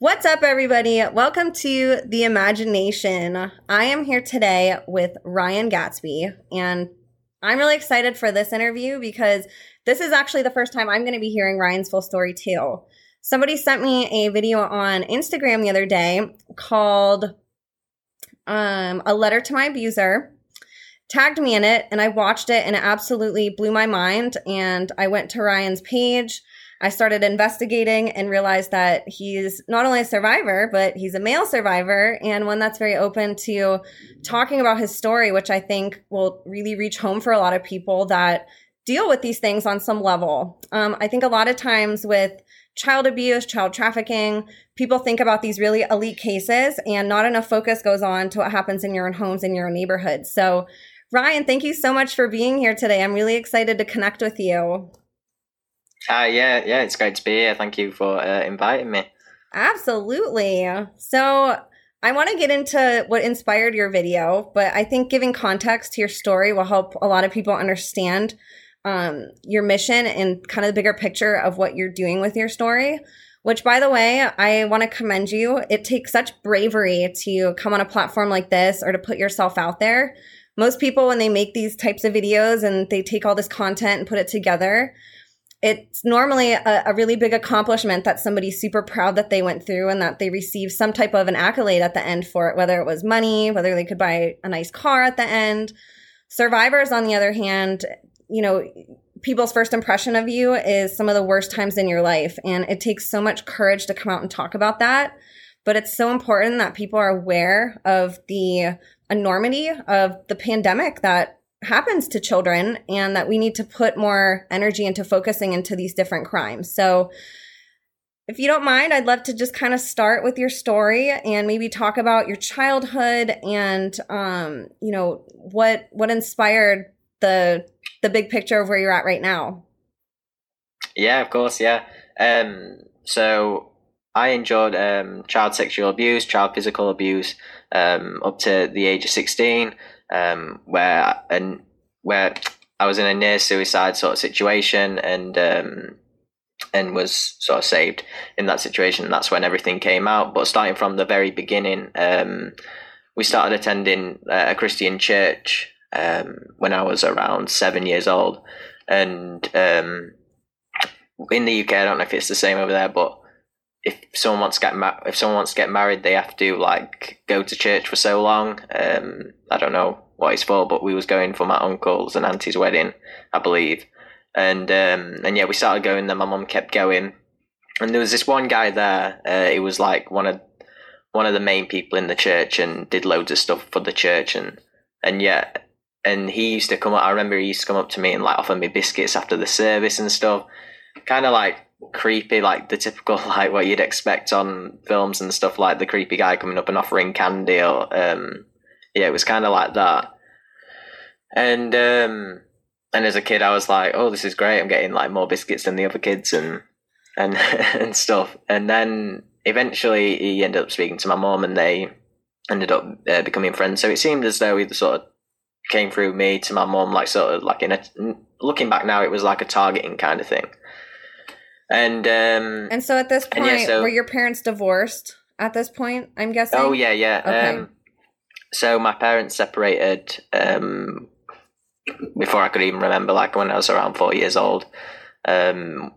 What's up, everybody? Welcome to The Imagination. I am here today with Ryan Gadsby, and I'm really excited for this interview because this is actually the first time I'm going to be hearing Ryan's full story, too. Somebody sent me a video on Instagram the other day called um, A Letter to My Abuser, tagged me in it, and I watched it, and it absolutely blew my mind. And I went to Ryan's page I started investigating and realized that he's not only a survivor, but he's a male survivor and one that's very open to talking about his story, which I think will really reach home for a lot of people that deal with these things on some level. Um, I think a lot of times with child abuse, child trafficking, people think about these really elite cases and not enough focus goes on to what happens in your own homes, in your own neighborhoods. So, Ryan, thank you so much for being here today. I'm really excited to connect with you. Uh, yeah, yeah, it's great to be here. Thank you for uh, inviting me. Absolutely. So, I want to get into what inspired your video, but I think giving context to your story will help a lot of people understand um, your mission and kind of the bigger picture of what you're doing with your story. Which, by the way, I want to commend you. It takes such bravery to come on a platform like this or to put yourself out there. Most people, when they make these types of videos and they take all this content and put it together, it's normally a, a, really big accomplishment that somebody's super proud that they went through and that they received some type of an accolade at the end for it, whether it was money, whether they could buy a nice car at the end. Survivors, on the other hand, you know, people's first impression of you is some of the worst times in your life. And it takes so much courage to come out and talk about that. But it's so important that people are aware of the enormity of the pandemic that happens to children and that we need to put more energy into focusing into these different crimes. So, if you don't mind, I'd love to just kind of start with your story and maybe talk about your childhood and um, you know, what what inspired the the big picture of where you're at right now. Yeah, of course, yeah. Um so I endured um, child sexual abuse, child physical abuse um, up to the age of 16 um, where and where I was in a near suicide sort of situation and um, and was sort of saved in that situation. That's when everything came out. But starting from the very beginning, um, we started attending a Christian church um, when I was around seven years old, and um, in the UK, I don't know if it's the same over there, but if someone wants to get ma- if someone wants to get married, they have to like go to church for so long. Um, I don't know what it's for, but we was going for my uncle's and auntie's wedding, I believe, and um, and yeah, we started going. Then my mum kept going, and there was this one guy there. Uh, he was like one of one of the main people in the church and did loads of stuff for the church and and yeah and he used to come up I remember he used to come up to me and like offer me biscuits after the service and stuff kind of like creepy, like the typical like what you'd expect on films and stuff, like the creepy guy coming up and offering candy or um, yeah, it was kind of like that. And um, and as a kid, I was like, oh, this is great. I'm getting like more biscuits than the other kids and and and stuff. And then eventually, he ended up speaking to my mom, and they ended up uh, becoming friends. So it seemed as though he sort of came through me to my mom, like sort of like in a looking back now, it was like a targeting kind of thing. And um, and so at this point, yeah, so, were your parents divorced? At this point, I'm guessing. Oh yeah, yeah. Okay. Um, so my parents separated um, before I could even remember, like when I was around four years old. Um,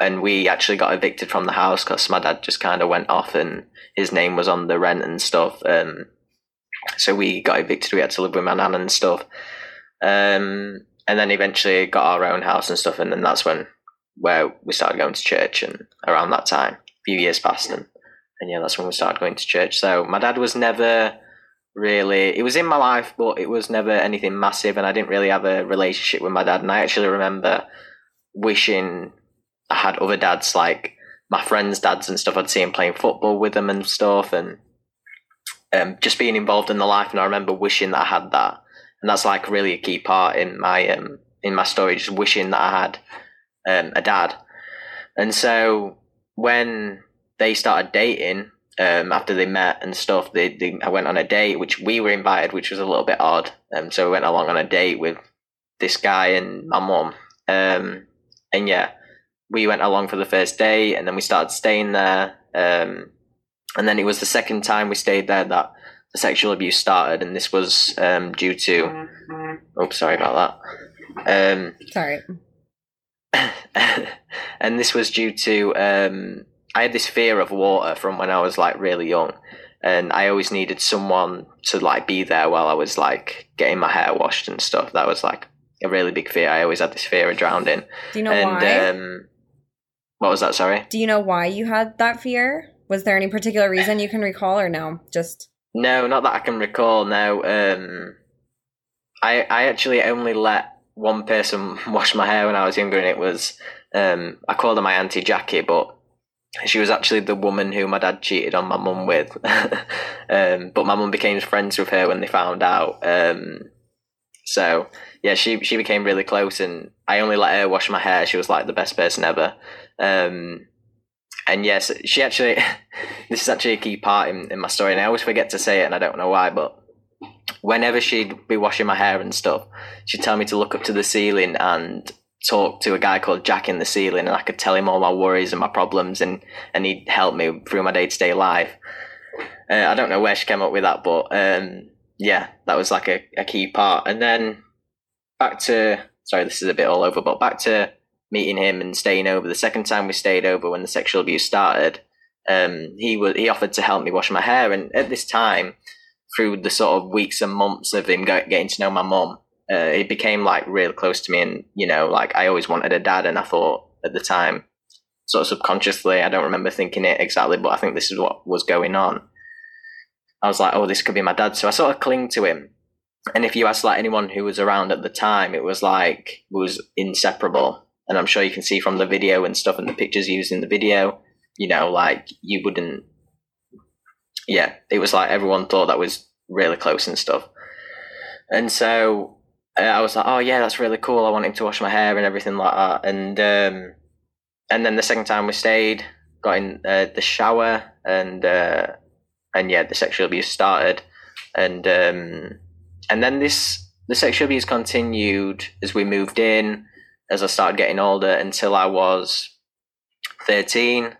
and we actually got evicted from the house because my dad just kind of went off and his name was on the rent and stuff. Um, so we got evicted. We had to live with my nan and stuff. Um, and then eventually got our own house and stuff. And then that's when where we started going to church, and around that time, a few years passed, and and yeah, that's when we started going to church. So my dad was never really it was in my life but it was never anything massive and i didn't really have a relationship with my dad. And i actually remember wishing i had other dads like my friends dads and stuff. I'd see him playing football with them and stuff and um, just being involved in the life. And i remember wishing that i had that. And that's like really a key part in my um, in my story just wishing that i had um, a dad. And so when they started dating, um, after they met and stuff, they, they I went on a date, which we were invited, which was a little bit odd. Um, so we went along on a date with this guy and my mum. Um, and yeah, we went along for the first day, and then we started staying there. Um, and then it was the second time we stayed there that the sexual abuse started, and this was um, due to. Oh, sorry about that. Um, Sorry. and this was due to um, I had this fear of water from when I was like really young, and I always needed someone to like be there while I was like getting my hair washed and stuff. That was like a really big fear. I always had this fear of drowning. Do you know and why? um, what was that? Sorry. Do you know why you had that fear? Was there any particular reason you can recall or no? Just No, not that I can recall. No, um, I I actually only let one person washed my hair when I was younger, and it was um, I called her my auntie Jackie, but she was actually the woman who my dad cheated on my mum with. um, but my mum became friends with her when they found out. Um, so yeah, she she became really close, and I only let her wash my hair. She was like the best person ever. Um, and yes, she actually, this is actually a key part in, in my story, and I always forget to say it, and I don't know why, but whenever she'd be washing my hair and stuff, she'd tell me to look up to the ceiling and talk to a guy called Jack in the ceiling, and I could tell him all my worries and my problems, and, and he'd help me through my day to day life. Uh, I don't know where she came up with that, but um, yeah, that was like a, a key part. And then back to, sorry, this is a bit all over, but back to meeting him and staying over. The second time we stayed over when the sexual abuse started, um, he was he offered to help me wash my hair, and at this time, through the sort of weeks and months of him getting to know my mum, uh, it became like real close to me, and you know, like I always wanted a dad, and I thought at the time, sort of subconsciously, I don't remember thinking it exactly, but I think this is what was going on. I was like, oh, this could be my dad, so I sort of cling to him. And if you ask like anyone who was around at the time, it was like was inseparable and I'm sure you can see from the video and stuff and the pictures used in the video, you know, like you wouldn't. Yeah, it was like everyone thought that was really close and stuff, and so uh, I was like, oh yeah, that's really cool. I want him to wash my hair and everything like that, and um, and then the second time we stayed, got in uh, the shower and uh, and yeah, the sexual abuse started, and um, and then this the sexual abuse continued as we moved in as I started getting older until I was 13.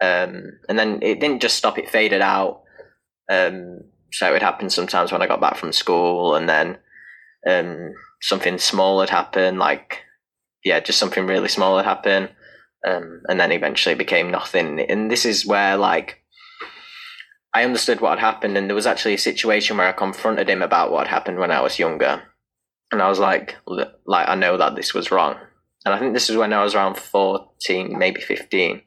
Um, and then it didn't just stop, it faded out. Um, so it would happen sometimes when I got back from school, and then um, something small would happen, like, yeah, just something really small would happen. Um, and then eventually it became nothing. And this is where, like, I understood what had happened, and there was actually a situation where I confronted him about what had happened when I was younger and I was like, like I know that this was wrong. And I think this is when I was around fourteen, maybe fifteen.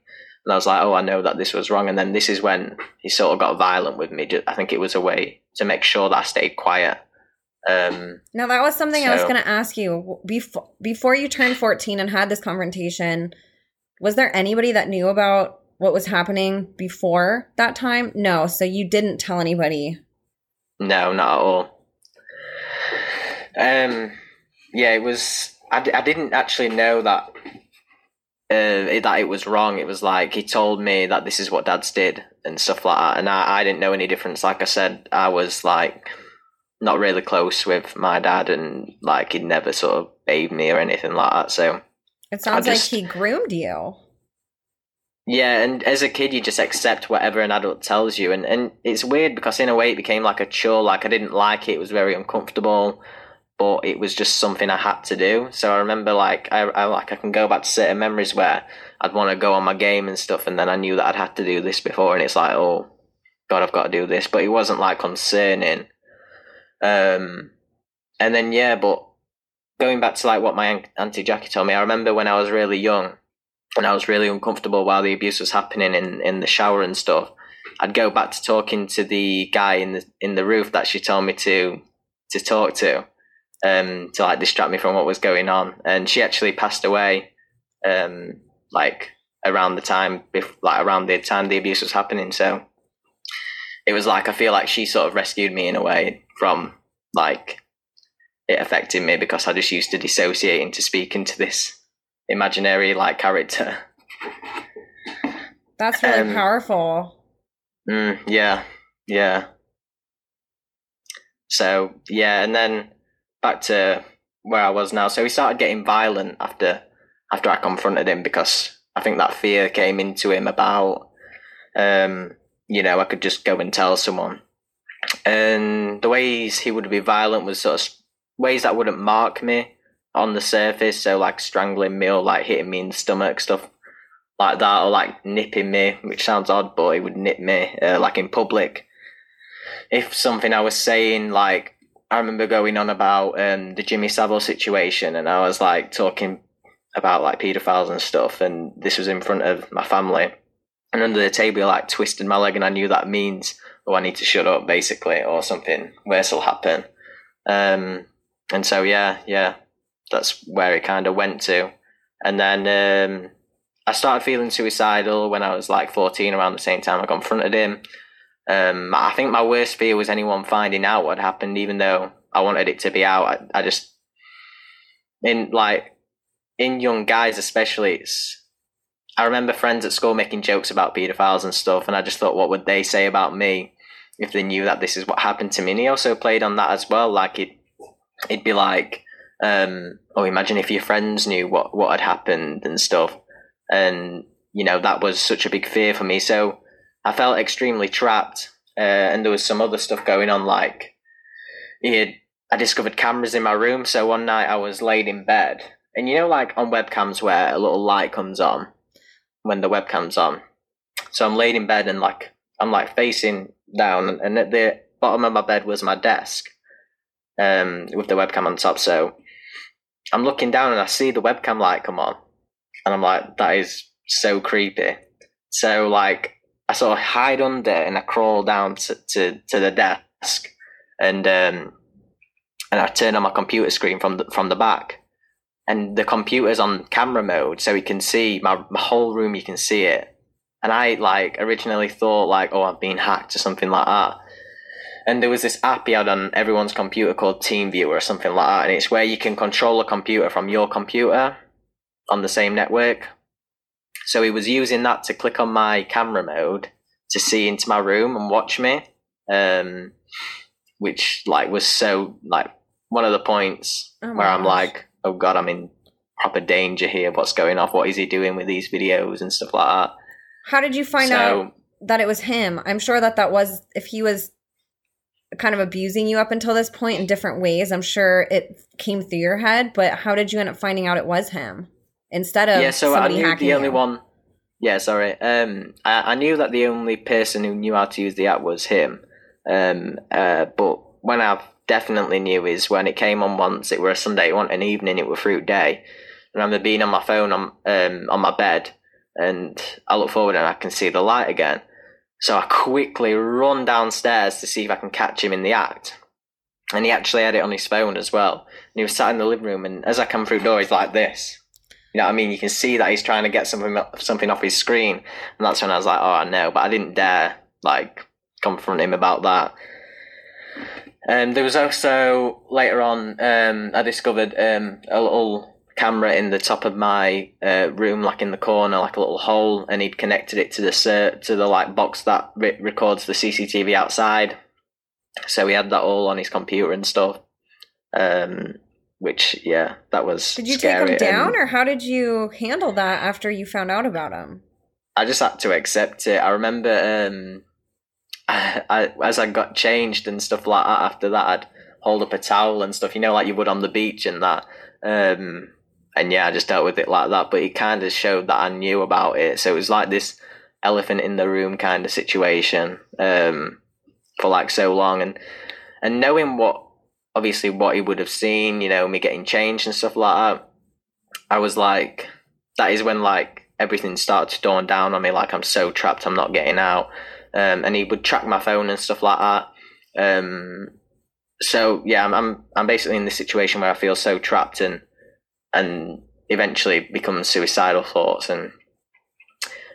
And I was like, oh, I know that this was wrong. And then this is when he sort of got violent with me. I think it was a way to make sure that I stayed quiet. Um, now that was something I was going to ask you before before you turned 14 and had this confrontation. Was there anybody that knew about what was happening before that time? No, so you didn't tell anybody. no, not at all. Um, yeah, it was. I didn't actually know that uh, that it was wrong. It was like he told me that this is what dads did and stuff like that, and I, I didn't know any difference. Like I said, I was like not really close with my dad, and like he'd never sort of bathed me or anything like that. So It sounds just- like he groomed you. yeah, and as a kid, you just accept whatever an adult tells you, and and it's weird because in a way it became like a chore. Like I didn't like it; it was very uncomfortable, but it was just something I had to do. So I remember, like I, I like I can go back to certain memories where I'd want to go on my game and stuff, and then I knew that I'd had to do this before, and it's like, oh God, I've got to do this, but it wasn't like concerning. Um, and then yeah, but going back to like what my auntie Jackie told me, I remember when I was really young and I was really uncomfortable while the abuse was happening in, in the shower and stuff. I'd go back to talking to the guy in the in the roof that she told me to to talk to, um, to like distract me from what was going on. And she actually passed away, um, like around the time, bef- like around the time the abuse was happening. So it was like I feel like she sort of rescued me in a way from like it affecting me because I just used to dissociate into speaking to this imaginary like character. That's really Um, powerful. Mm, yeah, yeah. So yeah, and then back to where I was now. So he started getting violent after after I confronted him because I think that fear came into him about um you know, I could just go and tell someone. And the ways he would be violent was sort of ways that wouldn't mark me on the surface. So like strangling me or like hitting me in the stomach, stuff like that, or like nipping me, which sounds odd, but he would nip me uh, like in public. If something I was saying, like I remember going on about um, the Jimmy Savile situation, and I was like talking about like paedophiles and stuff, and this was in front of my family. And under the table, like twisted my leg, and I knew that means, oh, I need to shut up, basically, or something worse will happen. Um, and so, yeah, yeah, that's where it kind of went to. And then um, I started feeling suicidal when I was like 14, around the same time I confronted him. Um, I think my worst fear was anyone finding out what happened, even though I wanted it to be out. I, I just, in like, in young guys especially, it's. I remember friends at school making jokes about paedophiles and stuff, and I just thought, what would they say about me if they knew that this is what happened to me? And he also played on that as well. Like it, it'd be like, um, oh, imagine if your friends knew what what had happened and stuff, and you know that was such a big fear for me. So I felt extremely trapped, uh, and there was some other stuff going on. Like he had, I discovered cameras in my room. So one night I was laid in bed, and you know, like on webcams where a little light comes on when the webcam's on. So I'm laid in bed and like I'm like facing down, and at the bottom of my bed was my desk, um, with the webcam on top. So I'm looking down and I see the webcam light come on, and I'm like, that is so creepy. So like I sort of hide under and I crawl down to, to, to the desk and um, and I turn on my computer screen from the, from the back. And the computer's on camera mode, so you can see my, my whole room. You can see it, and I like originally thought like, oh, I've been hacked or something like that. And there was this app he had on everyone's computer called TeamViewer or something like that, and it's where you can control a computer from your computer on the same network. So he was using that to click on my camera mode to see into my room and watch me, um, which like was so like one of the points Oh where I'm gosh. like, oh god, I'm in proper danger here. What's going off? What is he doing with these videos and stuff like that? How did you find So- out that it was him? I'm sure that that was if he was kind of abusing you up until this point in different ways. I'm sure it came through your head, but how did you end up finding out it was him instead of yeah, so I knew the only you? one. Yeah, sorry. Um, I, I knew that the only person who knew how to use the app was him. Um, uh, but when I definitely knew is when it came on once. It were a Sunday, it wasn't an evening. It were fruit day. I remember being on my phone on um on my bed, and I look forward and I can see the light again. So I quickly run downstairs to see if I can catch him in the act. And he actually had it on his phone as well. And he was sat in the living room, and as I come through the door, he's like this. You know what I mean? You can see that he's trying to get something something off his screen, and that's when I was like, "Oh, I know," but I didn't dare like confront him about that. And there was also later on, um, I discovered um, a little camera in the top of my uh, room, like in the corner, like a little hole, and he'd connected it to the to the like box that re- records the CCTV outside. So he had that all on his computer and stuff. Um, which yeah, that was. Did you take him down, or how did you handle that after you found out about him? I just had to accept it. I remember um, I, I, as I got changed and stuff like that. After that, I'd hold up a towel and stuff, you know, like you would on the beach and that. Um, and yeah, I just dealt with it like that. But it kind of showed that I knew about it, so it was like this elephant in the room kind of situation um, for like so long, and and knowing what obviously what he would have seen, you know, me getting changed and stuff like that. I was like, that is when like everything started to dawn down on me. Like I'm so trapped, I'm not getting out. Um, and he would track my phone and stuff like that. Um, so yeah, I'm, I'm I'm basically in this situation where I feel so trapped and and eventually become suicidal thoughts and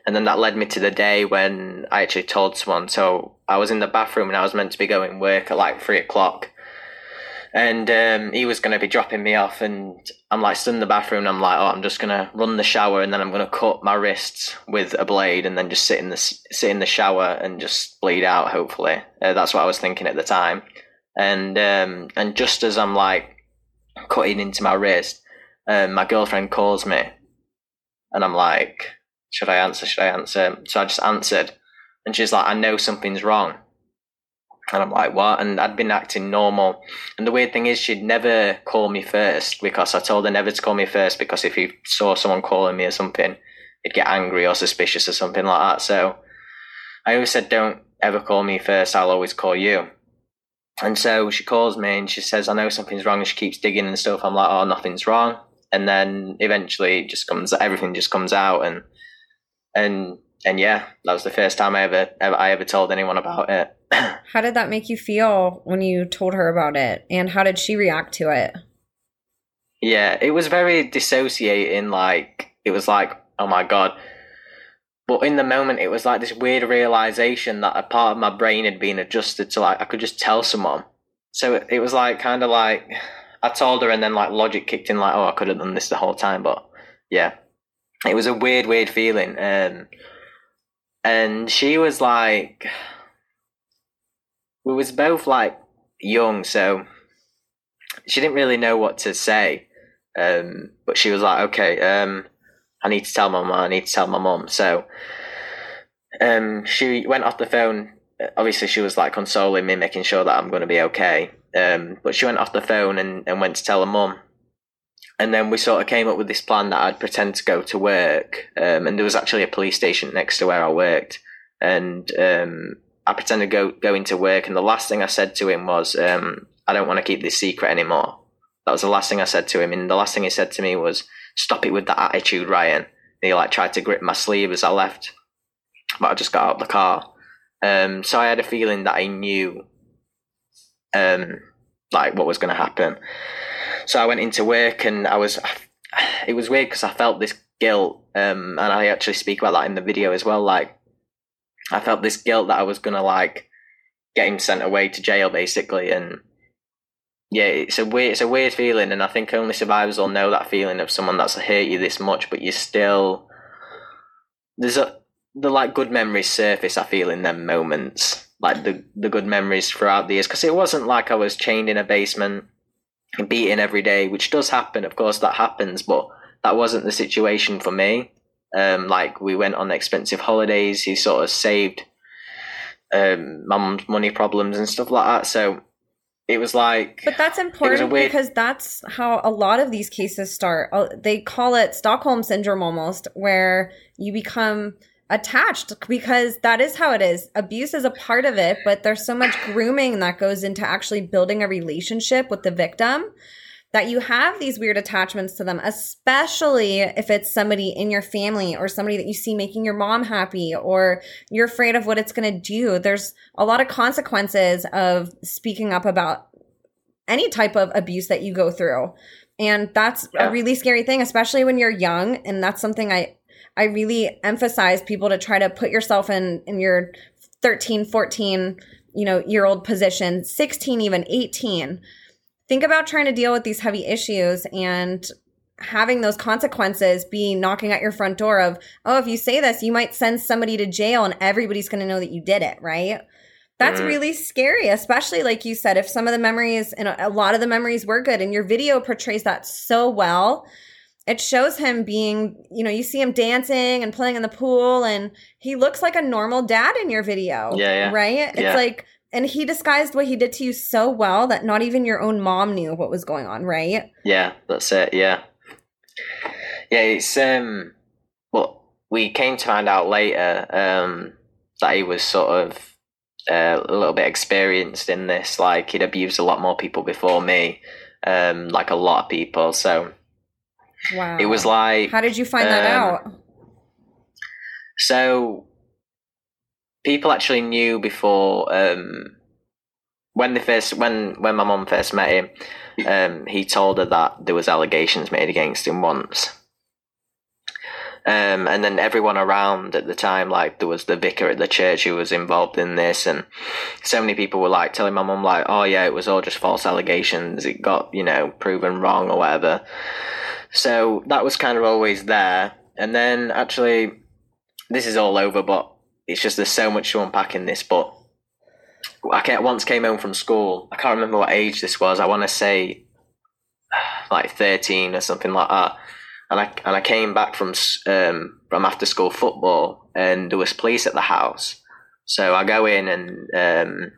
and then that led me to the day when I actually told someone. So I was in the bathroom and I was meant to be going work at like three o'clock and um, he was going to be dropping me off and i'm like stood in the bathroom and i'm like oh i'm just going to run the shower and then i'm going to cut my wrists with a blade and then just sit in the sit in the shower and just bleed out hopefully. Uh, that's what i was thinking at the time. And um, and just as i'm like cutting into my wrist um, my girlfriend calls me and i'm like should i answer? Should i answer? So i just answered And she's like, I know something's wrong. And I'm like, what? And I'd been acting normal. And the weird thing is, she'd never call me first because I told her never to call me first because if he saw someone calling me or something, he'd get angry or suspicious or something like that. So I always said, don't ever call me first. I'll always call you. And so she calls me and she says, I know something's wrong. And she keeps digging and stuff. I'm like, oh, nothing's wrong. And then eventually it just comes, everything just comes out. And, and, and yeah, that was the first time I ever, ever I ever told anyone about it. how did that make you feel when you told her about it? And how did she react to it? Yeah, it was very dissociating. Like, it was like, oh my God. But in the moment, it was like this weird realization that a part of my brain had been adjusted to like, I could just tell someone. So it, it was like, kind of like, I told her, and then like logic kicked in, like, oh, I could have done this the whole time. But yeah, it was a weird, weird feeling. Um, and she was like, we was both like young, so she didn't really know what to say. Um, but she was like, okay, um, I need to tell my mum, I need to tell my mum. So um, she went off the phone. Obviously, she was like consoling me, making sure that I'm going to be okay. Um, but she went off the phone and, and went to tell her mum. And then we sort of came up with this plan that I'd pretend to go to work. Um, and there was actually a police station next to where I worked. And um, I pretended to go go into work, and the last thing I said to him was, um, "I don't want to keep this secret anymore." That was the last thing I said to him, and the last thing he said to me was, "Stop it with that attitude, Ryan." And he like tried to grip my sleeve as I left, but I just got out of the car. Um, so I had a feeling that I knew, um, like what was going to happen. So I went into work, and I was, it was weird because I felt this guilt, um, and I actually speak about that in the video as well, like I felt this guilt that I was gonna like get him sent away to jail basically and yeah, it's a weird it's a weird feeling and I think only survivors will know that feeling of someone that's hurt you this much but you still there's a the like good memories surface I feel in them moments like the the good memories throughout the years because it wasn't like I was chained in a basement beaten every day which does happen of course that happens but that wasn't the situation for me um, like we went on expensive holidays. He sort of saved um, mum's money problems and stuff like that. So it was like but that's important weird... because that's how a lot of these cases start uh, they call it stockholm syndrome almost where you become attached because that is how it is abuse is a part of it but there's so much grooming that goes into actually building a relationship with the victim that you have these weird attachments to them, especially if it's somebody in your family or somebody that you see making your mom happy or you're afraid of what it's going to do. There's a lot of consequences of speaking up about any type of abuse that you go through. And that's yeah. a really scary thing, especially when you're young. And that's something I, I really emphasize people to try to put yourself in, in your 13, 14, you know, year old position, 16, even 18 think about trying to deal with these heavy issues and having those consequences be knocking at your front door of, oh, if you say this, you might send somebody to jail and everybody's going to know that you did it, right? That's mm-hmm. really scary, especially like you said, if some of the memories and a lot of the memories were good and your video portrays that so well. It shows him being, you know, you see him dancing and playing in the pool and he looks like a normal dad in your video. Yeah. yeah. Right? It's yeah. like and he disguised what he did to you so well that not even your own mom knew what was going on, right? Yeah, that's it. Yeah, yeah. It's um, well, we came to find out later um that he was sort of uh, a little bit experienced in this. Like he'd abused a lot more people before me, um, like a lot of people. So wow, it was like. How did you find um, that out? So people actually knew before um, when they first when when my mom first met him. Um, he told her that there was allegations made against him once. Um, and then everyone around at the time, like there was the vicar at the church who was involved in this, and so many people were like telling my mum, like, "Oh yeah, it was all just false allegations. It got you know proven wrong or whatever." So that was kind of always there. And then actually, this is all over, but it's just there's so much to unpack in this. But I once came home from school. I can't remember what age this was. I want to say like thirteen or something like that. And I and I came back from um, from after school football, and there was police at the house. So I go in and um,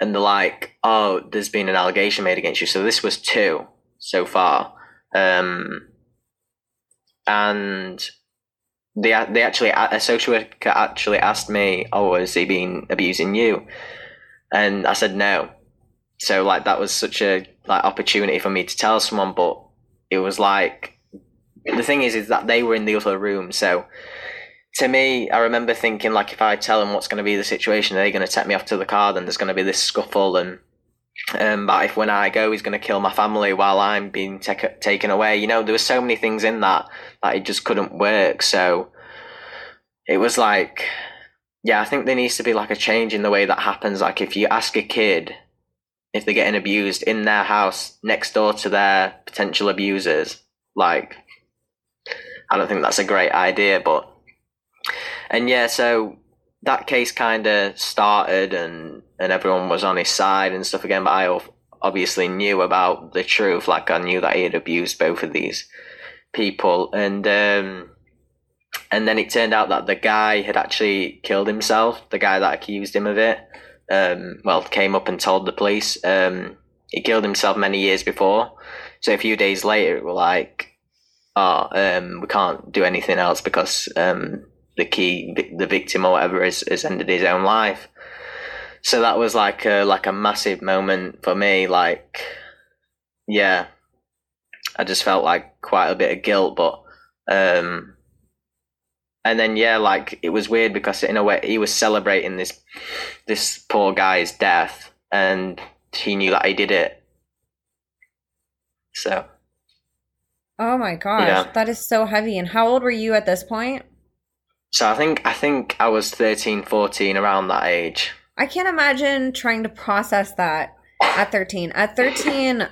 and they're like, "Oh, there's been an allegation made against you." So this was two so far, um, and they they actually a social worker actually asked me, "Oh, has he been abusing you?" And I said no. So like that was such a like opportunity for me to tell someone, but it was like the thing is is that they were in the other room, so to me, I remember thinking like if I tell them what's going to be the situation, they're going to take me off to the car? Then there's going to be this scuffle, and um, but if when I go, he's going to kill my family while I'm being take- taken away. You know, there were so many things in that that it just couldn't work. So it was like, yeah, I think there needs to be like a change in the way that happens. Like if you ask a kid if they're getting abused in their house next door to their potential abusers, like I don't think that's a great idea, but and yeah, so that case kind of started, and and everyone was on his side and stuff again. But I obviously knew about the truth, like I knew that he had abused both of these people, and um, and then it turned out that the guy had actually killed himself. The guy that accused him of it, um, well, came up and told the police. Um, he killed himself many years before. So a few days later, it were like, oh, um, we can't do anything else because um, the key the victim or whatever has, has ended his own life. So that was like a like a massive moment for me like yeah. I just felt like quite a bit of guilt but um and then yeah like it was weird because in a way he was celebrating this this poor guy's death and he knew that he did it. So. Oh my gosh. Yeah. that is so heavy. And how old were you at this point so I think I think I was 13, 14 around that age. I can't imagine trying to process that at 13. At 13,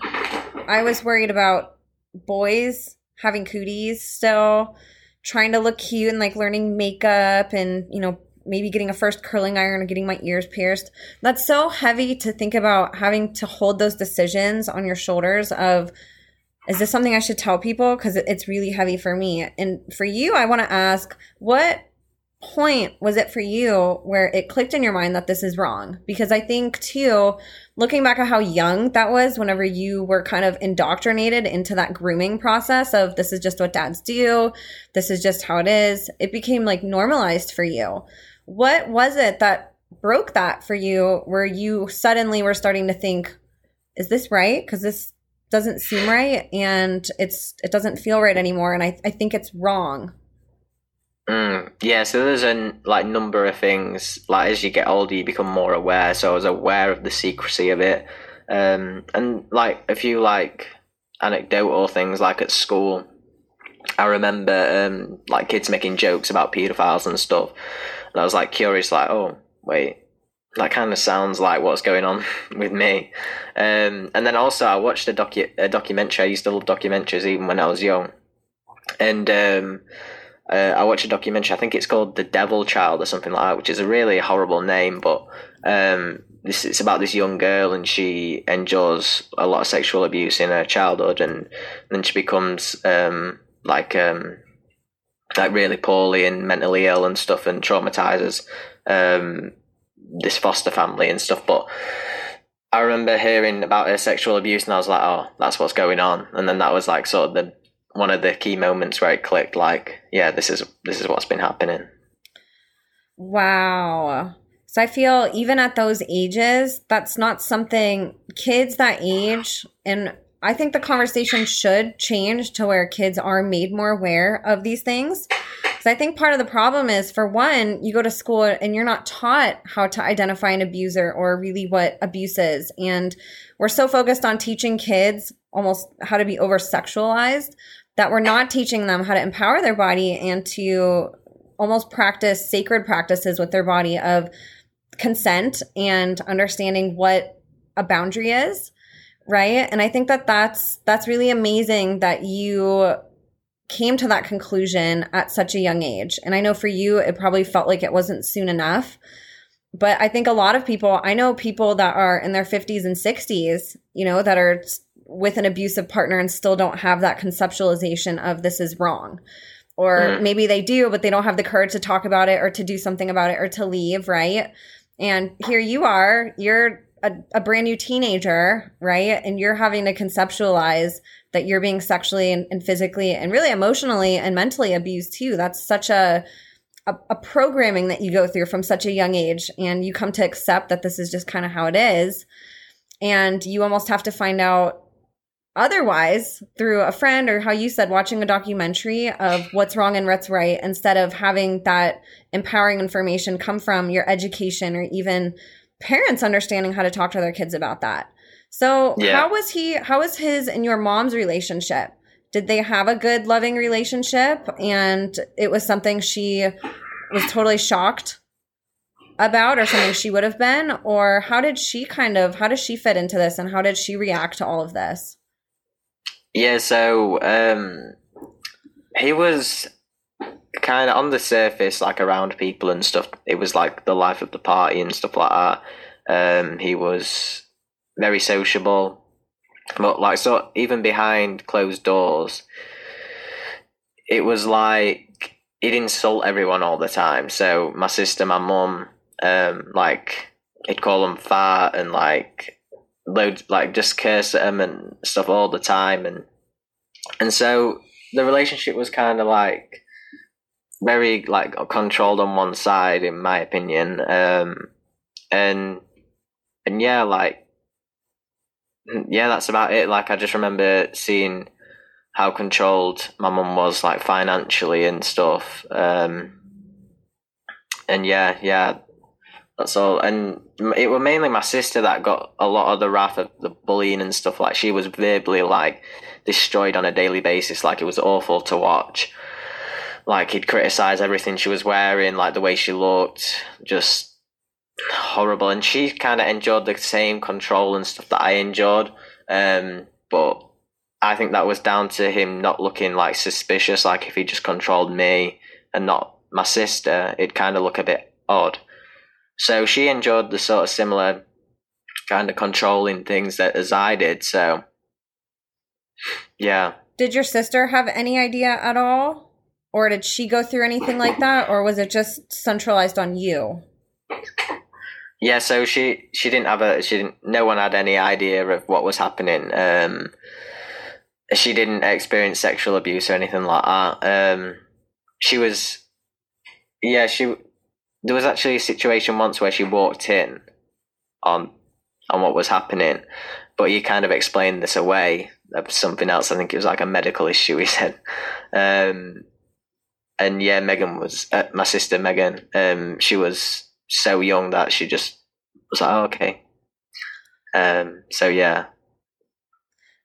I was worried about boys having cooties still, trying to look cute and like learning makeup and, you know, maybe getting a first curling iron or getting my ears pierced. That's so heavy to think about having to hold those decisions on your shoulders of is this something I should tell people because it's really heavy for me. And for you, I want to ask what point was it for you where it clicked in your mind that this is wrong? Because I think too, looking back at how young that was whenever you were kind of indoctrinated into that grooming process of this is just what dads do, this is just how it is, it became like normalized for you. What was it that broke that for you where you suddenly were starting to think, is this right? Because this doesn't seem right and it's it doesn't feel right anymore and I, I think it's wrong. Mm, yeah, so there's a like number of things. Like as you get older, you become more aware. So I was aware of the secrecy of it, um, and like a few like anecdotal things, like at school. I remember um, like kids making jokes about paedophiles and stuff, and I was like curious, like, oh wait, that kind of sounds like what's going on with me. Um, and then also I watched a docu a documentary. I used to love documentaries even when I was young, and um, uh, I watched a documentary. I think it's called The Devil Child or something like that, which is a really horrible name, but um, this it's about this young girl and she endures a lot of sexual abuse in her childhood, and then she becomes um, like um, like really poorly and mentally ill and stuff, and traumatizes um, this foster family and stuff. But I remember hearing about her sexual abuse, and I was like, oh, that's what's going on. And then that was like sort of the one of the key moments where it clicked like yeah this is this is what's been happening. Wow. So i feel even at those ages that's not something kids that age and i think the conversation should change to where kids are made more aware of these things because i think part of the problem is for one you go to school and you're not taught how to identify an abuser or really what abuse is. And we're so focused on teaching kids almost how to be over sexualized that we're not teaching them how to empower their body and to almost practice sacred practices with their body of consent and understanding what a boundary is right? And i think that that's that's really amazing that you came to that conclusion at such a young age and i know for you it probably felt like it wasn't soon enough but i think a lot of people i know people that are in their 50s and 60s you know that are with an abusive partner and still don't have that conceptualization of this is wrong. or mm. maybe they do, but they don't have the courage to talk about it or to do something about it or to leave, right? And here you are, you're a, a brand new teenager, right? And you're having to conceptualize that you're being sexually and, and physically and really emotionally and mentally abused too. That's such a, a, a programming that you go through from such a young age, and you come to accept that this is just kind of how it is. And you almost have to find out otherwise through a friend or how you said watching a documentary of what's wrong and what's right instead of having that empowering information come from your education or even parents understanding how to talk to their kids about that so yeah. how was he how was his and your mom's relationship did they have a good loving relationship and it was something she was totally shocked about or something she would have been or how did she kind of how does she fit into this and how did she react to all of this yeah, so um, he was kind of on the surface, like around people and stuff. It was like the life of the party and stuff like that. Um, he was very sociable, but like so, even behind closed doors, it was like he'd insult everyone all the time. So my sister, my mum, um, like he'd call them fat and like loads like just curse at him and stuff all the time. And and so the relationship was kind of like very like controlled on one side in my opinion. Um and and yeah like yeah that's about it like i just remember seeing how controlled my mum was like financially and stuff um and yeah yeah that's all. And it was mainly my sister that got a lot of the wrath of the bullying and stuff. Like she was verbally like destroyed on a daily basis. Like it was awful to watch. Like he'd criticize everything she was wearing, like the way she looked, just horrible. And she kind of enjoyed the same control and stuff that I enjoyed. Um, but I think that was down to him not looking like suspicious. Like if he just controlled me and not my sister, it'd kind of look a bit odd. So she enjoyed the sort of similar kind of controlling things that as I did. So yeah. Did your sister have any idea at all? Or did she go through anything like that? Or was it just centralized on you? Yeah, so she she didn't have a she didn't no one had any idea of what was happening. Um she didn't experience sexual abuse or anything like that. Um she was yeah, she there was actually a situation once where she walked in on on what was happening, but he kind of explained this away. Of something else. I think it was like a medical issue. He said, um, and yeah, Megan was uh, my sister. Megan, um, she was so young that she just was like, oh, okay. Um, so yeah.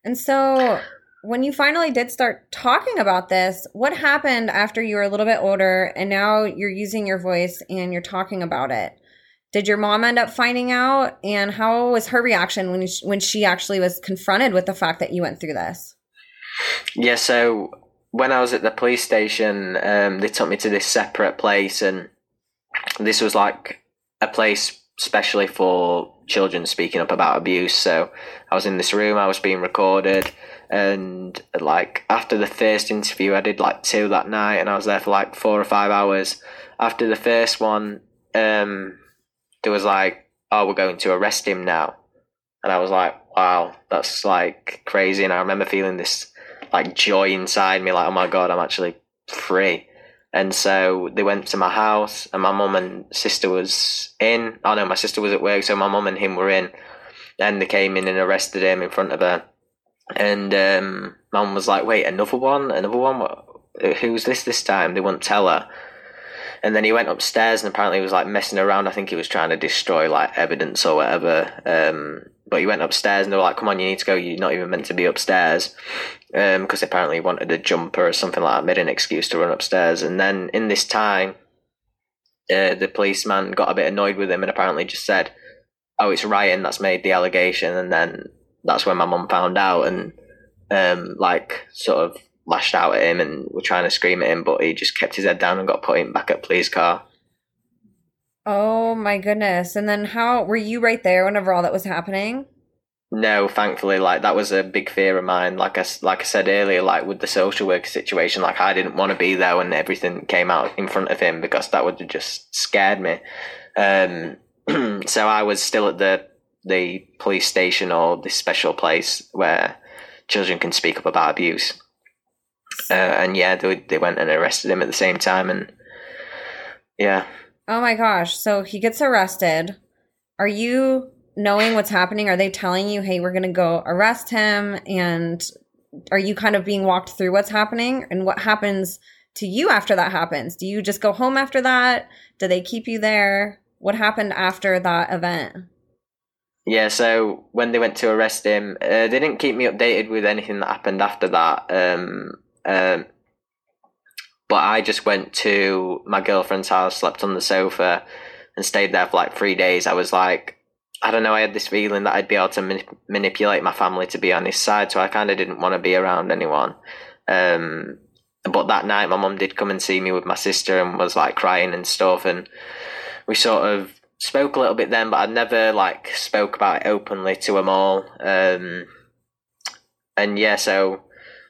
And so when you finally did start talking about this, what happened after you were a little bit older and now you're using your voice and you're talking about it? Did your mom end up finding out and how was her reaction when she, when she actually was confronted with the fact that you went through this? Yeah, so when I was at the police station, um, they took me to this separate place and this was like a place especially for children speaking up about abuse. So I was in this room, I was being recorded and like after the first interview, I did like two that night, and I was there for like four or five hours. After the first one, um, there was like, "Oh, we're going to arrest him now," and I was like, "Wow, that's like crazy." And I remember feeling this like joy inside me, like, "Oh my god, I'm actually free." And so they went to my house, and my mum and sister was in. Oh no, my sister was at work, so my mum and him were in. And they came in and arrested him in front of her and um, mum was like, "Wait, another one, another one. Who's this this time?" They wouldn't tell her. And then he went upstairs and apparently he was like messing around. I think he was trying to destroy like evidence or whatever. Um, but he went upstairs and they were like, "Come on, you need to go. You're not even meant to be upstairs." Because um, apparently he wanted a jumper or something like that. Made an excuse to run upstairs. And then in this time, uh, the policeman got a bit annoyed with him and apparently just said, "Oh, it's Ryan that's made the allegation." And then that's when my mum found out and um, like sort of lashed out at him and were trying to scream at him, but he just kept his head down and got put in back at police car. Oh my goodness! And then how were you right there whenever all that was happening? no, thankfully, like that was a big fear of mine. Like I like I said earlier, like with the social worker situation, like I didn't want to be there when everything came out in front of him because that would have just scared me. Um, so I was still at the the police station or this special place where children can speak up about abuse. Uh, and yeah, they they went and arrested him at the same time, and yeah. Oh my gosh! So he gets arrested. Are you knowing what's happening? Are they telling you, "Hey, we're going to go arrest him"? And are you kind of being walked through what's happening and what happens to you after that happens? Do you just go home after that? Do they keep you there? What happened after that event? Yeah, so when they went to arrest him, uh, they didn't keep me updated with anything that happened after that. Um, um, but I just went to my girlfriend's house, slept on the sofa, and stayed there for like three days. I was like, I don't know, I had this feeling that I'd be able to manip- manipulate my family to be on his side, so I kind of didn't want to be around anyone. Um, but that night, my mum did come and see me with my sister and was like crying and stuff, and we sort of spoke a little bit then, but I never like spoke about it openly to them all. Um, and yeah, so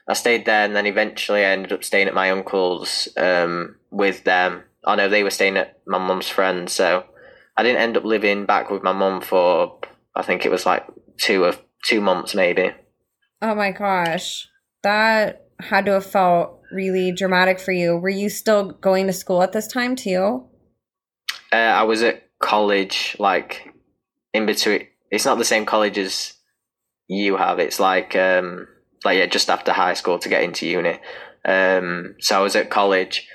I stayed there, and then eventually I ended up staying at my uncle's um, with them. I know they were staying at my mum's friends, so I didn't end up living back with my mum for I think it was like two of two months maybe. Oh my gosh, that had to have felt really dramatic for you. Were you still going to school at this time too? Uh, I was at college, like in between. It's not the same college as you have. It's like um, like yeah, just after high school to get into uni. Um, so I was at college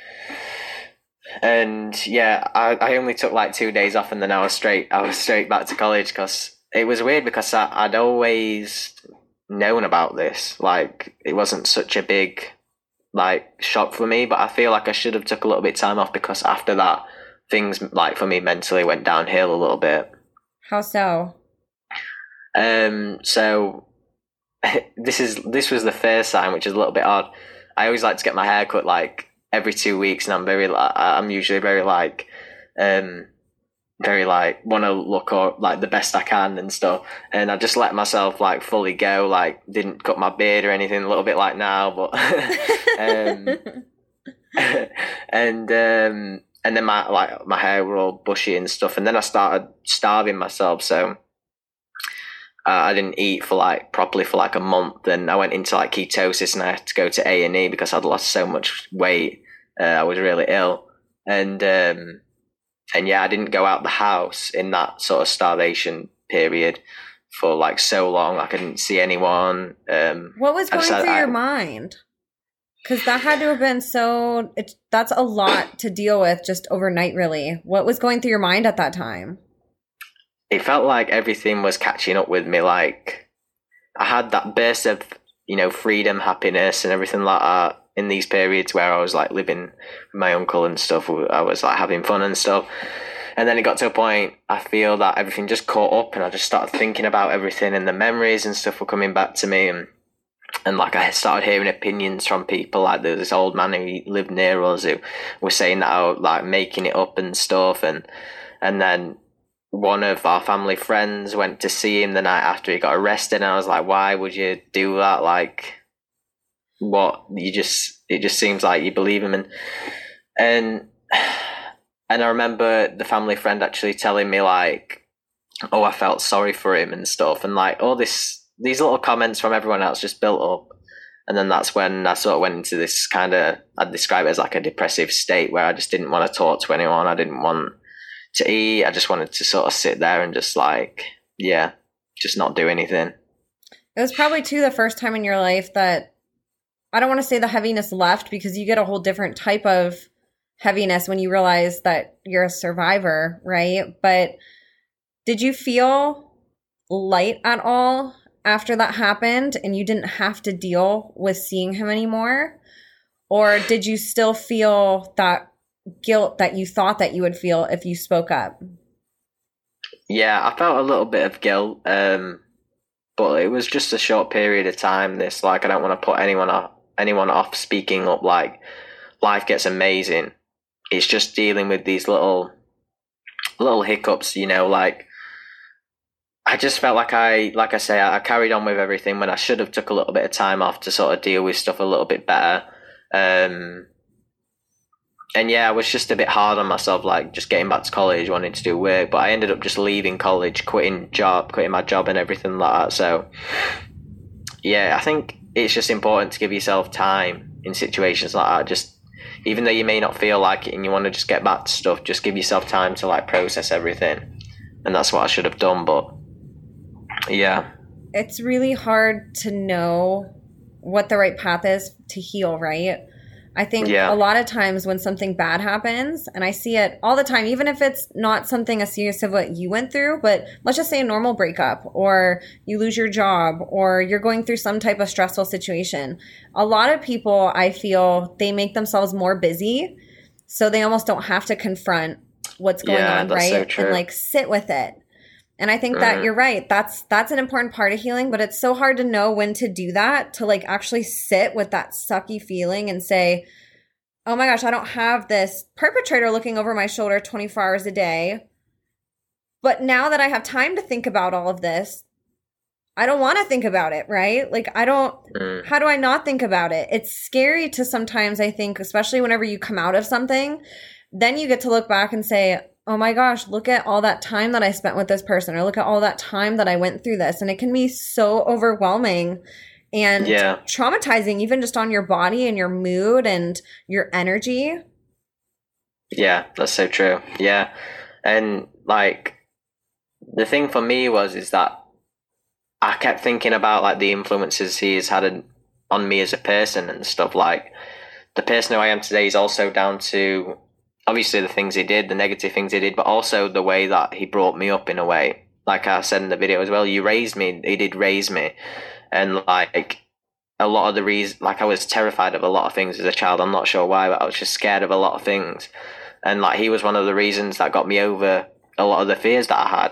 and yeah, I, I only took like two days off, and then I was straight. I was straight back to college because it was weird because I, I'd always known about this. Like it wasn't such a big like shock for me, but I feel like I should have took a little bit of time off because after that, things like for me mentally went downhill a little bit. How so? Um. So this is this was the first time, which is a little bit odd. I always like to get my hair cut like every two weeks, and I'm very I'm usually very like um very like want to look or like the best I can and stuff. And I just let myself like fully go, like didn't cut my beard or anything. A little bit like now, but um, and um, and then my like my hair were all bushy and stuff. And then I started starving myself, so. Uh, I didn't eat for like properly for like a month, and I went into like ketosis, and I had to go to A and E because I'd lost so much weight. Uh, I was really ill, and um, and yeah, I didn't go out the house in that sort of starvation period for like so long. Like I didn't see anyone. Um, what was going through I, your mind? Because that had to have been so. It, that's a lot to deal with just overnight. Really, what was going through your mind at that time? It felt like everything was catching up with me. Like I had that burst of you know freedom, happiness, and everything like that in these periods where I was like living with my uncle and stuff. I was like having fun and stuff. And then it got to a point I feel that everything just caught up and I just started thinking about everything and the memories and stuff were coming back to me and and like I started hearing opinions from people like there was this old man who lived near us who was saying that I was like making it up and stuff and and then one of our family friends went to see him the night after he got arrested and I was like why would you do that? Like what? You just it just seems like you believe him. And and and I remember the family friend actually telling me like oh I felt sorry for him and stuff. And like all this these little comments from everyone else just built up. And then that's when I sort of went into this kind of I'd describe it as like a depressive state where I just didn't want to talk to anyone. I didn't want to eat I just wanted to sort of sit there and just like yeah just not do anything it was probably too the first time in your life that I don't want to say the heaviness left because you get a whole different type of heaviness when you realize that you're a survivor, right? But did you feel light at all after that happened and you didn't have to deal with seeing him anymore? Or did you still feel that guilt that you thought that you would feel if you spoke up? Yeah, I felt a little bit of guilt. Um, but it was just a short period of time. This, like, I don't want to put anyone off, anyone off speaking up like life gets amazing. It's just dealing with these little little hiccups, you know, like I just felt like I, like I say, I, carried on with everything when I should have took a little bit of time off to sort of deal with stuff a little bit better. Um, and yeah, I was just a bit hard on myself, like just getting back to college, wanting to do work. But I ended up just leaving college, quitting job, quitting my job, and everything like that. So yeah, I think it's just important to give yourself time in situations like that. Just even though you may not feel like it and you want to just get back to stuff, just give yourself time to like process everything. And that's what I should have done. But yeah, it's really hard to know what the right path is to heal, right? I think yeah. a lot of times when something bad happens, and I see it all the time, even if it's not something as serious as what you went through, but let's just say a normal breakup, or you lose your job, or you're going through some type of stressful situation. A lot of people, I feel, they make themselves more busy, so they almost don't have to confront what's going yeah, on, right? So and like sit with it. And I think mm. that you're right. That's that's an important part of healing, but it's so hard to know when to do that, to like actually sit with that sucky feeling and say, "Oh my gosh, I don't have this perpetrator looking over my shoulder 24 hours a day." But now that I have time to think about all of this, I don't want to think about it, right? Like I don't mm. how do I not think about it? It's scary to sometimes I think, especially whenever you come out of something, then you get to look back and say, oh my gosh, look at all that time that I spent with this person, or look at all that time that I went through this. And it can be so overwhelming and yeah. traumatizing, even just on your body and your mood and your energy. Yeah, that's so true. Yeah. And like, the thing for me was, is that I kept thinking about like the influences he has had on me as a person and stuff. Like, the person who I am today is also down to obviously the things he did, the negative things he did, but also the way that he brought me up in a way. Like I said in the video as well, you raised me. He did raise me, and like a lot of the reason, like I was terrified of a lot of things as a child. I'm not sure why, but I was just scared of a lot of things, and like he was one of the reasons that got me over a lot of the fears that I had.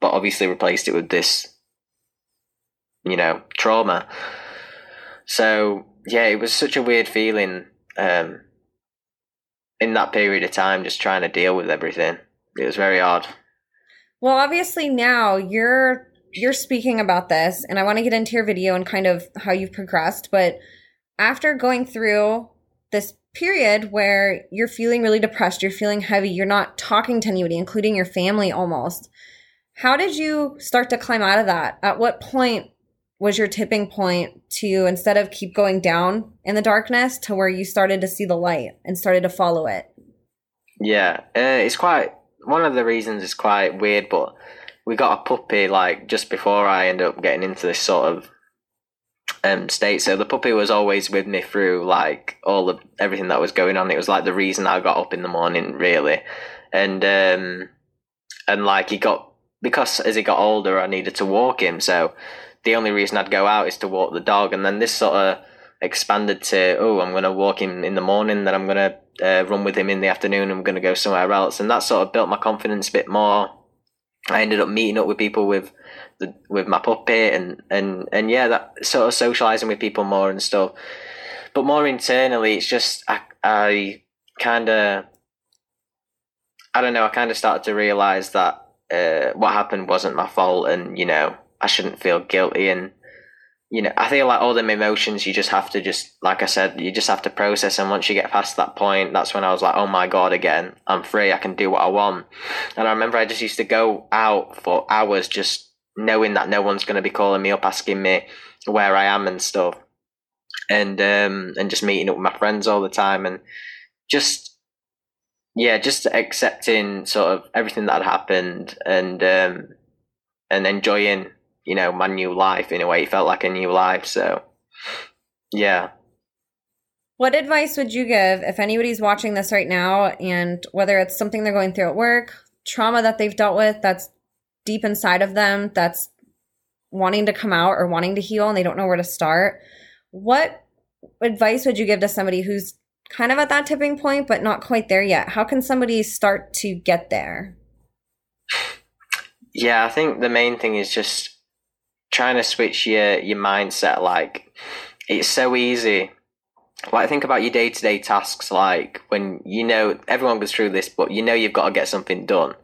But obviously replaced it with this, you know, trauma. So yeah, it was such a weird feeling. Um, in that period of time just trying to deal with everything. It was very hard. Well, obviously now you're you're speaking about this and I want to get into your video and kind of how you've progressed, but after going through this period where you're feeling really depressed, you're feeling heavy, you're not talking to anybody, including your family almost. How did you start to climb out of that? At what point was your tipping point to instead of keep going down in the darkness to where you started to see the light and started to follow it? Yeah, uh, it's quite one of the reasons is quite weird, but we got a puppy like just before I ended up getting into this sort of um, state. So the puppy was always with me through like all of everything that was going on. It was like the reason I got up in the morning, really, and um, and like he got because as he got older, I needed to walk him. So the only reason I'd go out is to walk the dog, and then this sort of expanded to oh, I'm going to walk him in the morning, then I'm going to uh, run with him in the afternoon, I'm going to go somewhere else, and that sort of built my confidence a bit more. I ended up meeting up with people with the with my puppy, and and and yeah, that sort of socializing with people more and stuff. But more internally, it's just I I kind of I don't know. I kind of started to realize that uh, what happened wasn't my fault, and you know I shouldn't feel guilty and you know, I feel like all them emotions you just have to just like I said, you just have to process and once you get past that point, that's when I was like, Oh my god again, I'm free, I can do what I want. And I remember I just used to go out for hours just knowing that no one's gonna be calling me up asking me where I am and stuff. And um and just meeting up with my friends all the time and just yeah, just accepting sort of everything that happened and um and enjoying you know, my new life in a way. It felt like a new life. So, yeah. What advice would you give if anybody's watching this right now and whether it's something they're going through at work, trauma that they've dealt with that's deep inside of them, that's wanting to come out or wanting to heal and they don't know where to start? What advice would you give to somebody who's kind of at that tipping point but not quite there yet? How can somebody start to get there? Yeah, I think the main thing is just trying to switch your your mindset like it's so easy like think about your day-to-day tasks like when you know everyone goes through this but you know you've got to get something done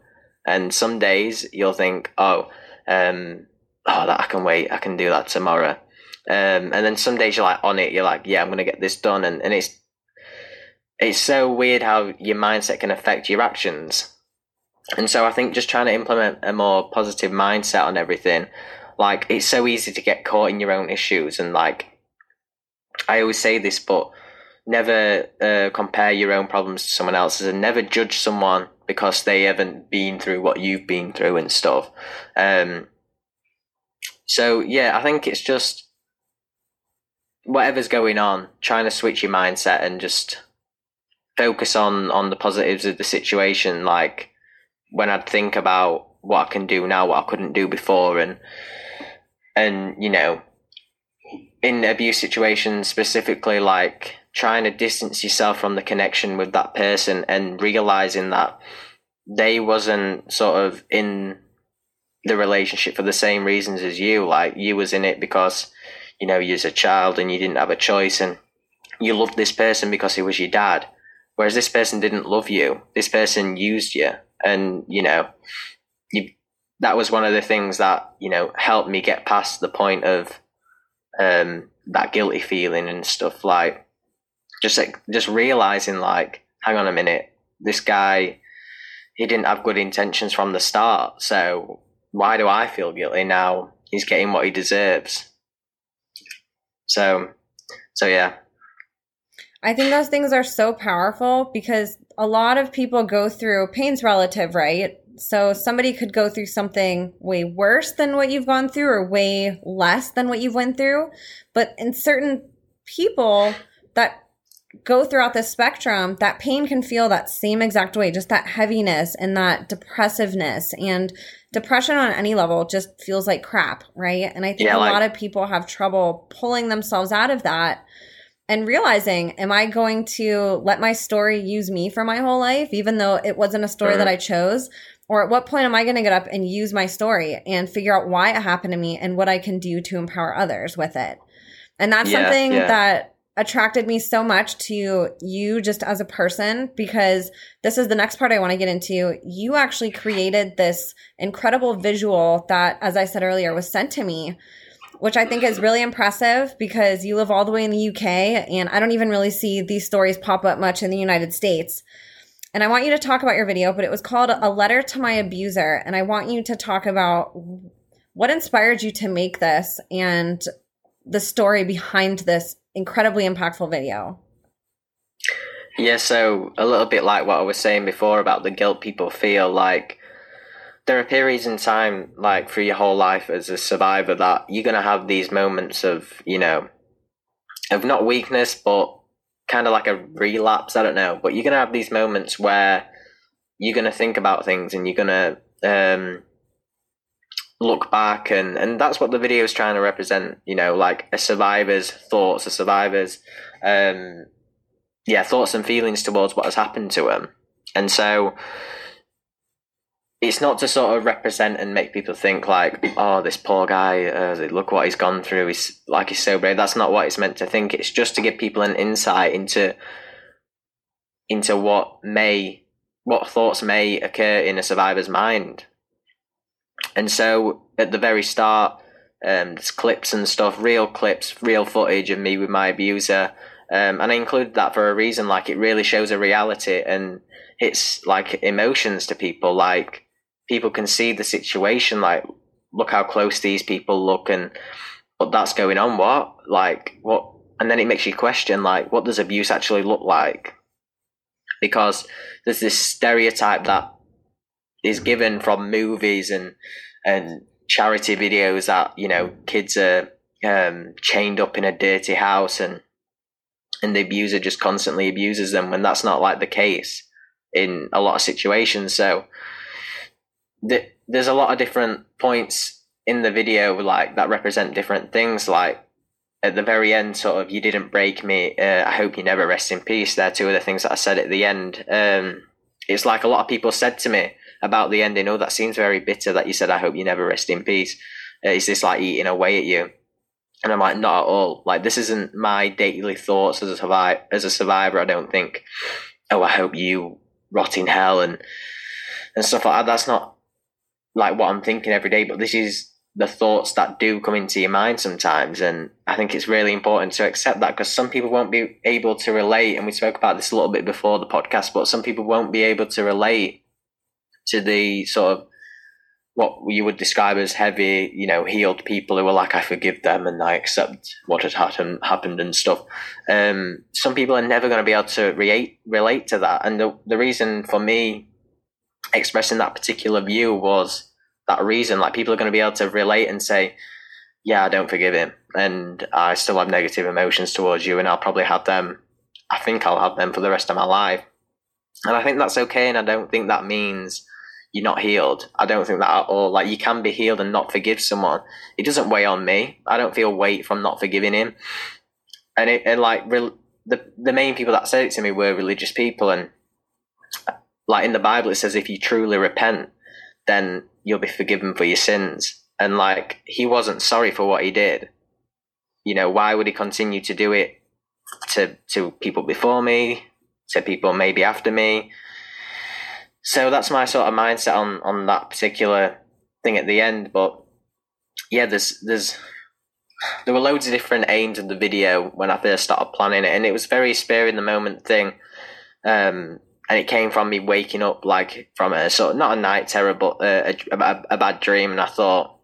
and some days you'll think oh um, oh, that I can wait, I can do that tomorrow. Um, and then some days you're like on it, you're like, yeah, I'm gonna get this done, and, and it's it's so weird how your mindset can affect your actions. And so I think just trying to implement a more positive mindset on everything, like it's so easy to get caught in your own issues, and like I always say this, but never uh, compare your own problems to someone else's, and never judge someone because they haven't been through what you've been through and stuff. Um, so yeah, I think it's just whatever's going on, trying to switch your mindset and just focus on on the positives of the situation. Like when I'd think about what I can do now, what I couldn't do before, and and you know, in abuse situations specifically, like trying to distance yourself from the connection with that person and realizing that they wasn't sort of in the relationship for the same reasons as you. Like you was in it because you know you was a child and you didn't have a choice, and you loved this person because he was your dad. Whereas this person didn't love you. This person used you, and you know. That was one of the things that you know helped me get past the point of um, that guilty feeling and stuff. Like just like just realizing, like, hang on a minute, this guy, he didn't have good intentions from the start. So why do I feel guilty now? He's getting what he deserves. So, so yeah. I think those things are so powerful because a lot of people go through pain's relative, right? So somebody could go through something way worse than what you've gone through or way less than what you've went through. But in certain people that go throughout the spectrum, that pain can feel that same exact way, just that heaviness and that depressiveness and depression on any level just feels like crap, right? And I think yeah, a lot of people have trouble pulling themselves out of that and realizing, am I going to let my story use me for my whole life, even though it wasn't a story mm-hmm. that I chose? Or at what point am I going to get up and use my story and figure out why it happened to me and what I can do to empower others with it? And that's yeah, something yeah. that attracted me so much to you just as a person because this is the next part I want to get into. You actually created this incredible visual that, as I said earlier, was sent to me, which I think is really impressive because you live all the way in the UK and I don't even really see these stories pop up much in the United States. And I want you to talk about your video, but it was called A Letter to My Abuser. And I want you to talk about what inspired you to make this and the story behind this incredibly impactful video. Yeah, so a little bit like what I was saying before about the guilt people feel like there are periods in time, like through your whole life as a survivor, that you're going to have these moments of, you know, of not weakness, but kind of like a relapse. I don't know. But you're to have these moments where you're to think about things and you're to um, look back and and that's what the video is trying to represent you know like a survivor's thoughts a survivor's um yeah thoughts and feelings towards what has happened to him and so it's not to sort of represent and make people think like oh this poor guy uh, look what he's gone through he's like he's so brave that's not what it's meant to think it's just to give people an insight into into what may what thoughts may occur in a survivor's mind and so at the very start, um, there's clips and stuff, real clips, real footage of me with my abuser. Um, and I included that for a reason. Like it really shows a reality and it's like emotions to people. Like people can see the situation. Like look how close these people look and what that's going on. What like what? And then it makes you question like what does abuse actually look like? Because there's this stereotype that is given from movies and and charity videos that you know kids are um, chained up in a dirty house and and the abuser just constantly abuses them when that's not like the case in a lot of situations. So th- there's a lot of different points in the video like that represent different things. Like at the very end, sort of, you didn't break me. Uh, I hope you never rest in peace. They're two of the things that I said at the end. Um, it's like a lot of people said to me, about the ending. Oh, that seems very bitter that you said, I hope you never rest in peace. Uh, is this like eating away at you? And I'm like, not at all. Like, this isn't my daily thoughts as a, survivor. as a survivor. I don't think, oh, I hope you rot in hell and, and stuff like that. That's not, like what I'm thinking every day, but this is the thoughts that do come into your mind sometimes. And I think it's really important to accept that because some people won't be able to relate. And we spoke about this a little bit before the podcast, but some people won't be able to relate to the sort of what you would describe as heavy, you know, healed people who are like, I forgive them and I accept what had happened, and stuff. Um, some people are never going to be able to relate, relate to that. And the, the reason for me expressing that particular view was that reason. Like people are going to be able to relate and say, yeah, I don't forgive him. And I still have negative emotions towards you. And I'll probably have them, I think I'll have them for the rest of my life. And I think that's okay. And I don't think that means, you're not healed. I don't think that at all. Like you can be healed and not forgive someone. It doesn't weigh on me. I don't feel weight from not forgiving him. And it and like real, the the main people that said it to me were religious people, and like in the Bible it says if you truly repent, then you'll be forgiven for your sins. And like he wasn't sorry for what he did. You know why would he continue to do it to to people before me, to people maybe after me? So that's my sort of mindset on on that particular thing at the end. But yeah, there's there's there were loads of different aims of the video when I first started planning it, and it was very spare in the moment thing. Um, and it came from me waking up like from a sort of not a night terror, but a, a, a bad dream. And I thought,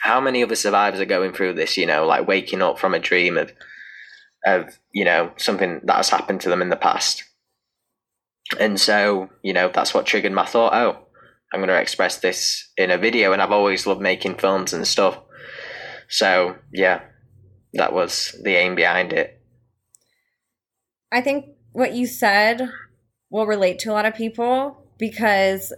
how many other survivors are going through this? You know, like waking up from a dream of of you know something that has happened to them in the past. And so, you know, that's what triggered my thought, oh, I'm going to express this in a video. And I've always loved making films and stuff. So, yeah, that was the aim behind it. I think what you said will relate to a lot of people because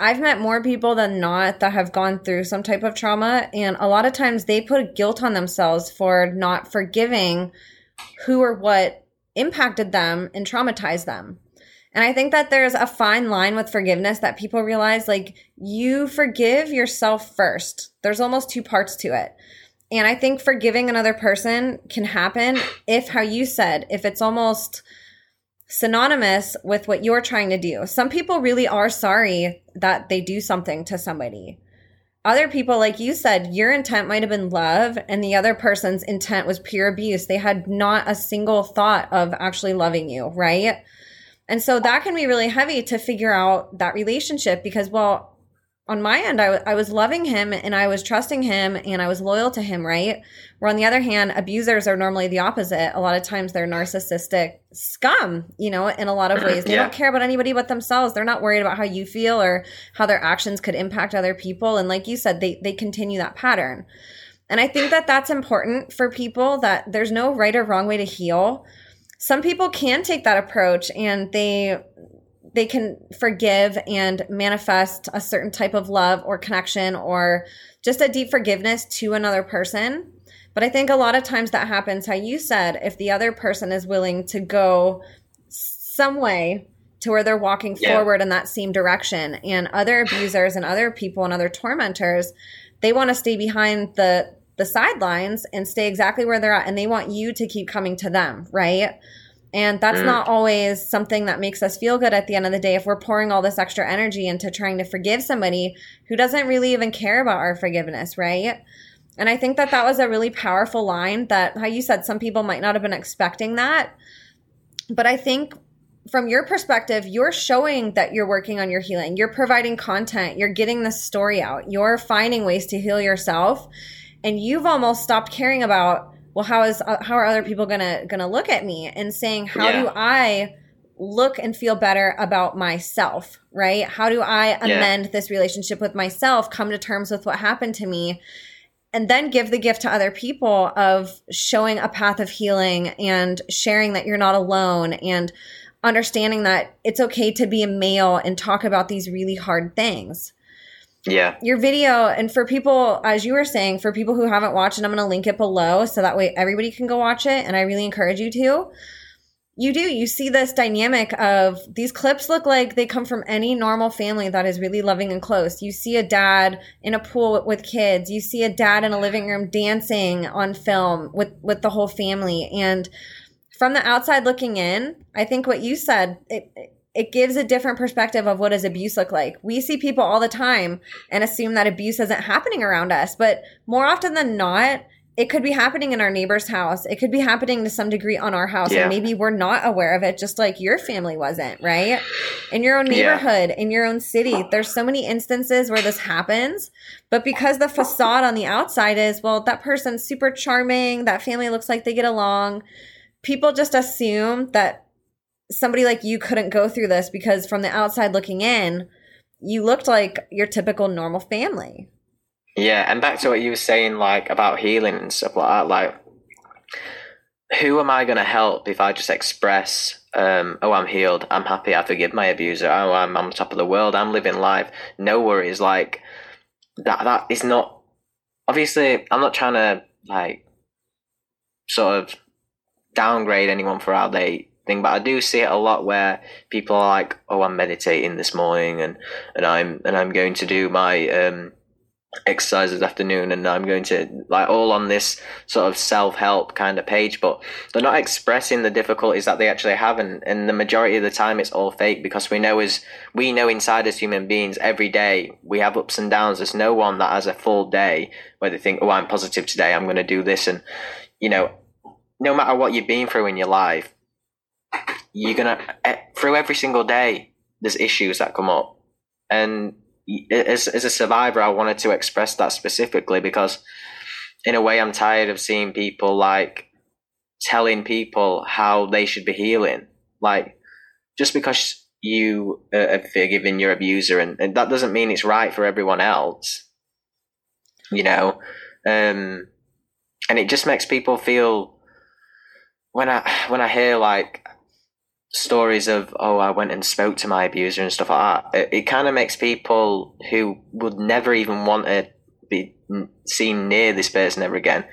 I've met more people than not that have gone through some type of trauma. And a lot of times they put guilt on themselves for not forgiving who or what impacted them and traumatized them. And I think that there's a fine line with forgiveness that people realize like you forgive yourself first. There's almost two parts to it. And I think forgiving another person can happen if, how you said, if it's almost synonymous with what you're trying to do. Some people really are sorry that they do something to somebody. Other people, like you said, your intent might have been love, and the other person's intent was pure abuse. They had not a single thought of actually loving you, right? And so that can be really heavy to figure out that relationship because, well, on my end, I, w- I was loving him and I was trusting him and I was loyal to him, right? Where on the other hand, abusers are normally the opposite. A lot of times they're narcissistic scum, you know, in a lot of ways. They yeah. don't care about anybody but themselves. They're not worried about how you feel or how their actions could impact other people. And like you said, they, they continue that pattern. And I think that that's important for people that there's no right or wrong way to heal some people can take that approach and they they can forgive and manifest a certain type of love or connection or just a deep forgiveness to another person. But I think a lot of times that happens how you said if the other person is willing to go some way to where they're walking yeah. forward in that same direction and other abusers and other people and other tormentors they want to stay behind the the sidelines and stay exactly where they're at and they want you to keep coming to them, right? And that's mm. not always something that makes us feel good at the end of the day if we're pouring all this extra energy into trying to forgive somebody who doesn't really even care about our forgiveness, right? And I think that that was a really powerful line that, how you said, some people might not have been expecting that. But I think from your perspective, you're showing that you're working on your healing. You're providing content. You're getting the story out. You're finding ways to heal yourself and you've almost stopped caring about well how is uh, how are other people gonna gonna look at me and saying how yeah. do i look and feel better about myself right how do i amend yeah. this relationship with myself come to terms with what happened to me and then give the gift to other people of showing a path of healing and sharing that you're not alone and understanding that it's okay to be a male and talk about these really hard things yeah. Your video, and for people, as you were saying, for people who haven't watched it, I'm going to link it below so that way everybody can go watch it. And I really encourage you to. You do. You see this dynamic of these clips look like they come from any normal family that is really loving and close. You see a dad in a pool with kids. You see a dad in a living room dancing on film with, with the whole family. And from the outside looking in, I think what you said, it, it gives a different perspective of what does abuse look like. We see people all the time and assume that abuse isn't happening around us, but more often than not, it could be happening in our neighbor's house. It could be happening to some degree on our house, yeah. and maybe we're not aware of it, just like your family wasn't, right? In your own neighborhood, yeah. in your own city, there's so many instances where this happens. But because the facade on the outside is, well, that person's super charming, that family looks like they get along, people just assume that somebody like you couldn't go through this because from the outside looking in, you looked like your typical normal family. Yeah, and back to what you were saying, like about healing and stuff like that. Like, who am I going to help if I just express, um, "Oh, I'm healed. I'm happy. I forgive my abuser. Oh, I'm on top of the world. I'm living life. No worries." Like that. That is not. Obviously, I'm not trying to like sort of downgrade anyone for how they think, but I do see it a lot where people are like, "Oh, I'm meditating this morning, and and I'm and I'm going to do my." um exercise this afternoon and I'm going to like all on this sort of self-help kind of page but they're not expressing the difficulties that they actually have and, and the majority of the time it's all fake because we know as we know inside as human beings every day we have ups and downs there's no one that has a full day where they think oh I'm positive today I'm going to do this and you know no matter what you've been through in your life you're to eh, through every single day there's issues that come up and as as a survivor, I wanted to express that specifically because, in a way, I'm tired of seeing people like telling people how they should be healing. Like, just because you are forgiving your abuser, and, and that doesn't mean it's right for everyone else. You know, um, and it just makes people feel when I when I hear like stories of oh I went and spoke to my abuser and stuff like that. It, it kind of makes people who would never even want to be seen near this person ever again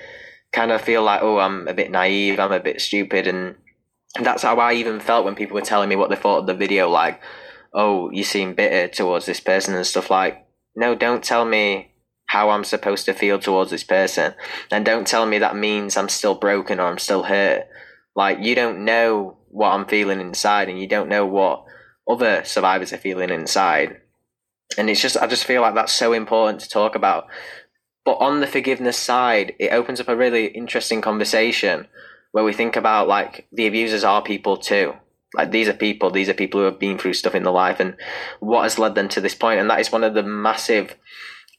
kind of feel like oh I'm a bit naive, I'm a bit stupid, and that's how I even felt when people were telling me what they thought of the video. Like oh you seem bitter towards this person and stuff like no don't tell me how I'm supposed to feel towards this person and don't tell me that means I'm still broken or I'm still hurt. Like you don't know what I'm feeling inside, and you don't know what other survivors are feeling inside. And it's just, I just feel like that's so important to talk about. But on the forgiveness side, it opens up a really interesting conversation where we think about like the abusers are people too. Like these are people, these are people who have been through stuff in their life and what has led them to this point. And that is one of the massive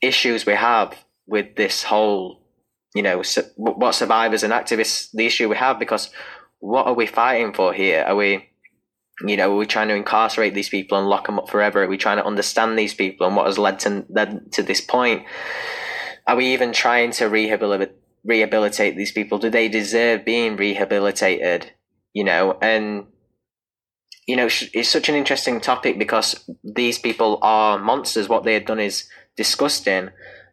issues we have with this whole, you know, what survivors and activists, the issue we have because what are we fighting for here? Are we, you know, are we trying to incarcerate these people and lock them up forever? Are we trying to understand these people and what has led to led to this point? Are we even trying to rehabilitate rehabilitate these people? Do they deserve being rehabilitated? You know, and you know, it's such an interesting topic because these people are monsters. What they have done is disgusting,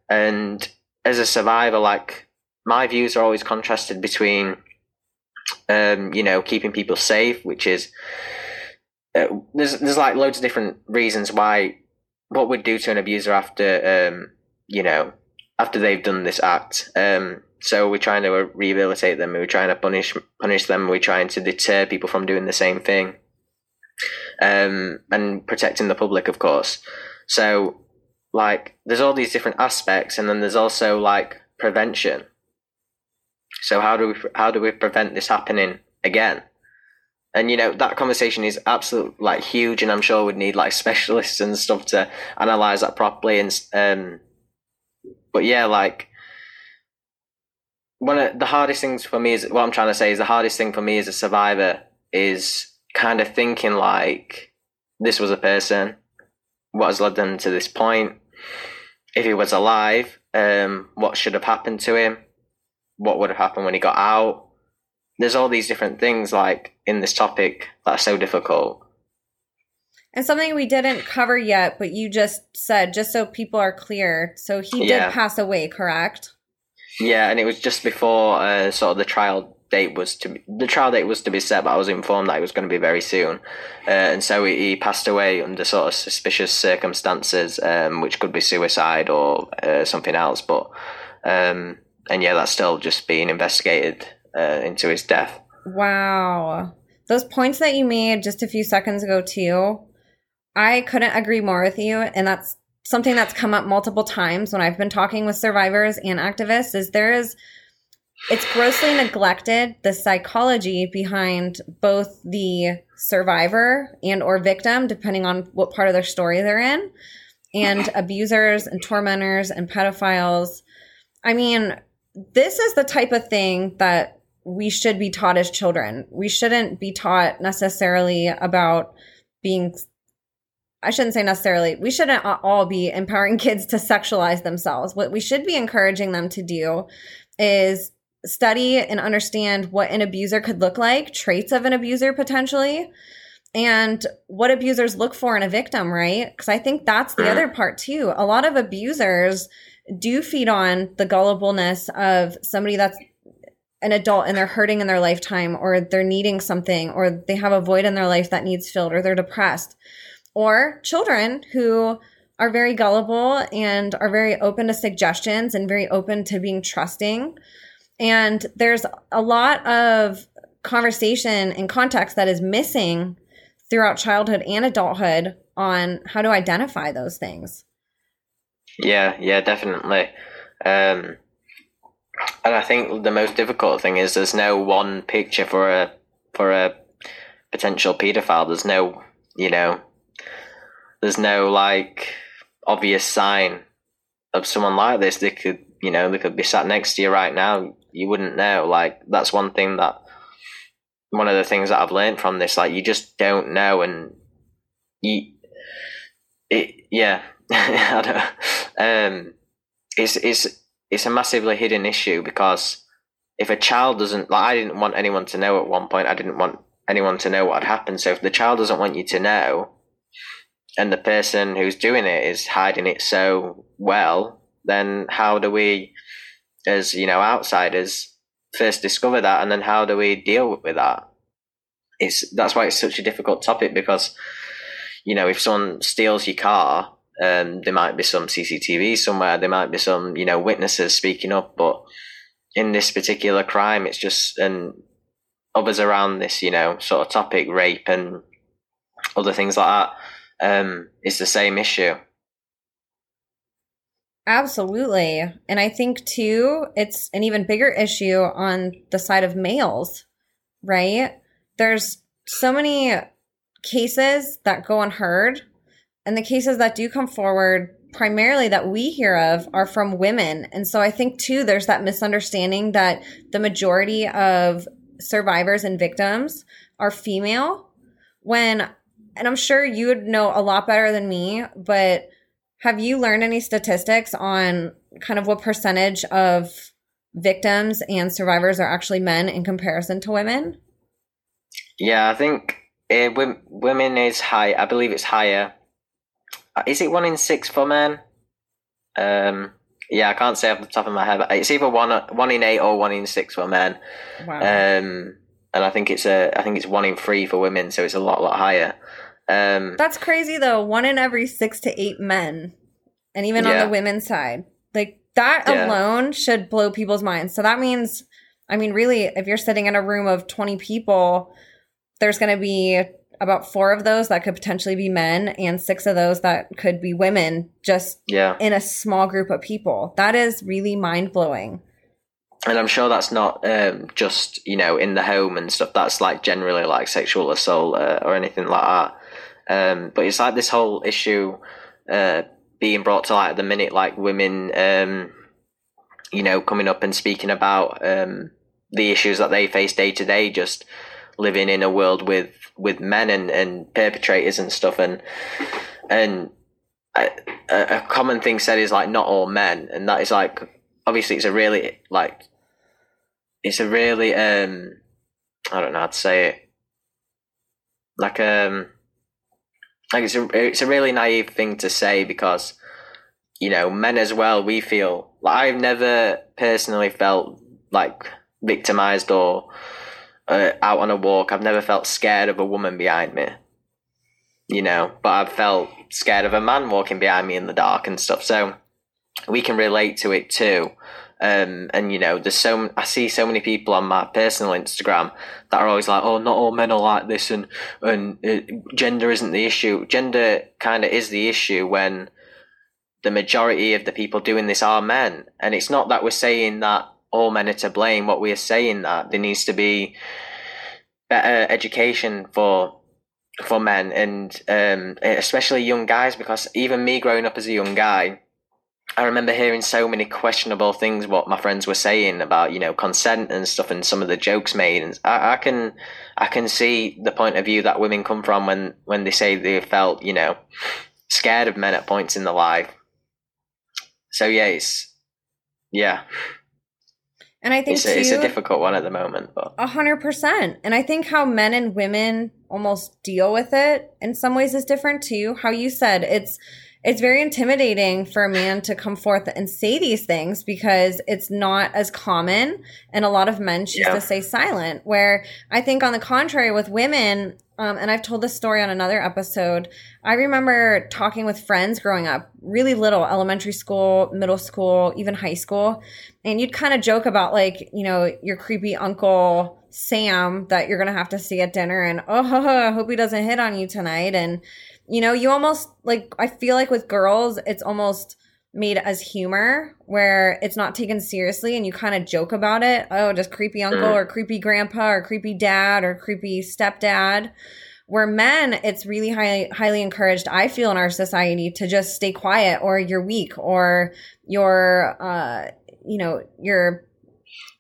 and as a survivor, like my views are always contrasted between um, you know, keeping people safe, which is uh, there's there's like loads of different reasons why what we'd do to an abuser after um, you know after they've done this act. Um, so we're trying to rehabilitate them. We're trying to punish punish them. We're trying to deter people from doing the same thing, um, and protecting the public, of course. So like there's all these different aspects, and then there's also like prevention. So how do we how do we prevent this happening again? And you know that conversation is absolutely like huge, and I'm sure we'd need like specialists and stuff to analyze that properly. And um, but yeah, like one of the hardest things for me is what I'm trying to say is the hardest thing for me as a survivor is kind of thinking like this was a person, what has led them to this point. If he was alive, um, what should have happened to him? What would have happened when he got out. There's all these different things like in this topic that are so difficult. And something we didn't cover yet, but you just said, just so people are clear. So he yeah. did pass away, correct? Yeah, and it was just before uh, sort of the trial date was to be, the trial date was to be set, but I was informed that it was going to be very soon, uh, and so he, he, passed away under sort of suspicious circumstances, um, which could be suicide or uh, something else. But um, and yeah, that's still just being investigated uh, into his death. Wow. those points that you made just a few seconds ago too, I couldn't agree more with you. And that's something that's come up multiple times when I've been talking with survivors and activists is there is it's grossly neglected the psychology behind both the survivor and or victim depending on what part of their story they're in and abusers and tormentors and pedophiles i mean this is the type of thing that we should be taught as children we shouldn't be taught necessarily about being I shouldn't say necessarily, we shouldn't all be empowering kids to sexualize themselves. What we should be encouraging them to do is study and understand what an abuser could look like, traits of an abuser potentially, and what abusers look for in a victim, right? Because I think that's the mm-hmm. other part too. A lot of abusers do feed on the gullibleness of somebody that's an adult and they're hurting in their lifetime or they're needing something or they have a void in their life that needs filled or they're depressed or children who are very gullible and are very open to suggestions and very open to being trusting. And there's a lot of conversation and context that is missing throughout childhood and adulthood on how to identify those things. Yeah, yeah, definitely. Um, and I think the most difficult thing is there's no one picture for a for a potential paedophile. There's no, you know, there's no like obvious sign of someone like this. They could, you know, they could be sat next to you right now. You wouldn't know. Like that's one thing that one of the things that I've learned from this. Like you just don't know, and you, it, yeah, I don't. Um, it's a massively hidden issue because if a child doesn't like, I didn't want anyone to know at one point. I didn't want anyone to know what had happened. So if the child doesn't want you to know, and the person who's doing it is hiding it so well, then how do we, as you know, outsiders, first discover that, and then how do we deal with that? It's that's why it's such a difficult topic because, you know, if someone steals your car, um, there might be some CCTV somewhere, there might be some you know witnesses speaking up, but in this particular crime, it's just and others around this, you know, sort of topic, rape and other things like that um, is the same issue. Absolutely. And I think, too, it's an even bigger issue on the side of males, right? There's so many cases that go unheard, and the cases that do come forward, primarily that we hear of, are from women. And so I think, too, there's that misunderstanding that the majority of survivors and victims are female when and I'm sure you would know a lot better than me, but have you learned any statistics on kind of what percentage of victims and survivors are actually men in comparison to women? Yeah, I think uh, women is high. I believe it's higher. Uh, is it one in six for men? Um, yeah, I can't say off the top of my head. But it's either one one in eight or one in six for men. Wow. Um, and I think it's a I think it's one in three for women, so it's a lot lot higher. Um, That's crazy though. One in every six to eight men, and even yeah. on the women's side, like that yeah. alone should blow people's minds. So that means, I mean, really, if you're sitting in a room of twenty people, there's going to be about four of those that could potentially be men and six of those that could be women just yeah. in a small group of people. That is really mind blowing. And I'm sure that's not um, just, you know, in the home and stuff. That's like generally like sexual assault uh, or anything like that. Um, but it's like this whole issue uh, being brought to light at the minute, like women, um, you know, coming up and speaking about um, the issues that they face day to day, just living in a world with with men and, and perpetrators and stuff, and and a, a common thing said is like not all men, and that is like obviously it's a really like it's a really um I don't know how to say it. Like um like it's a it's a really naive thing to say because you know men as well we feel like I've never personally felt like victimized or uh, out on a walk I've never felt scared of a woman behind me. You know but I've felt scared of a man walking behind me in the dark and stuff. So we can relate to it too. Um, and you know, there's so I see so many people on my personal Instagram that are always like, "Oh, not all men are like this," and and uh, gender isn't the issue. Gender kind of is the issue when the majority of the people doing this are men, and it's not that we're saying that all men are to blame. What we are saying that there needs to be better education for for men and um, especially young guys because even me growing up as a young guy I remember hearing so many questionable things what my friends were saying about you know consent and stuff and some of the jokes made. And I, I can I can see the point of view that women come from when when they say they felt you know scared of men at points in their life. So yeah it's yeah and I think it's a, too, it's a difficult one at the moment, but a hundred percent. And I think how men and women almost deal with it in some ways is different too. How you said it's it's very intimidating for a man to come forth and say these things because it's not as common and a lot of men choose yeah. to stay silent where i think on the contrary with women um, and i've told this story on another episode i remember talking with friends growing up really little elementary school middle school even high school and you'd kind of joke about like you know your creepy uncle sam that you're gonna have to see at dinner and oh i hope he doesn't hit on you tonight and you know, you almost like I feel like with girls, it's almost made as humor where it's not taken seriously and you kind of joke about it. Oh, just creepy uncle mm. or creepy grandpa or creepy dad or creepy stepdad. Where men, it's really highly highly encouraged, I feel, in our society to just stay quiet or you're weak or you're, uh, you know, you're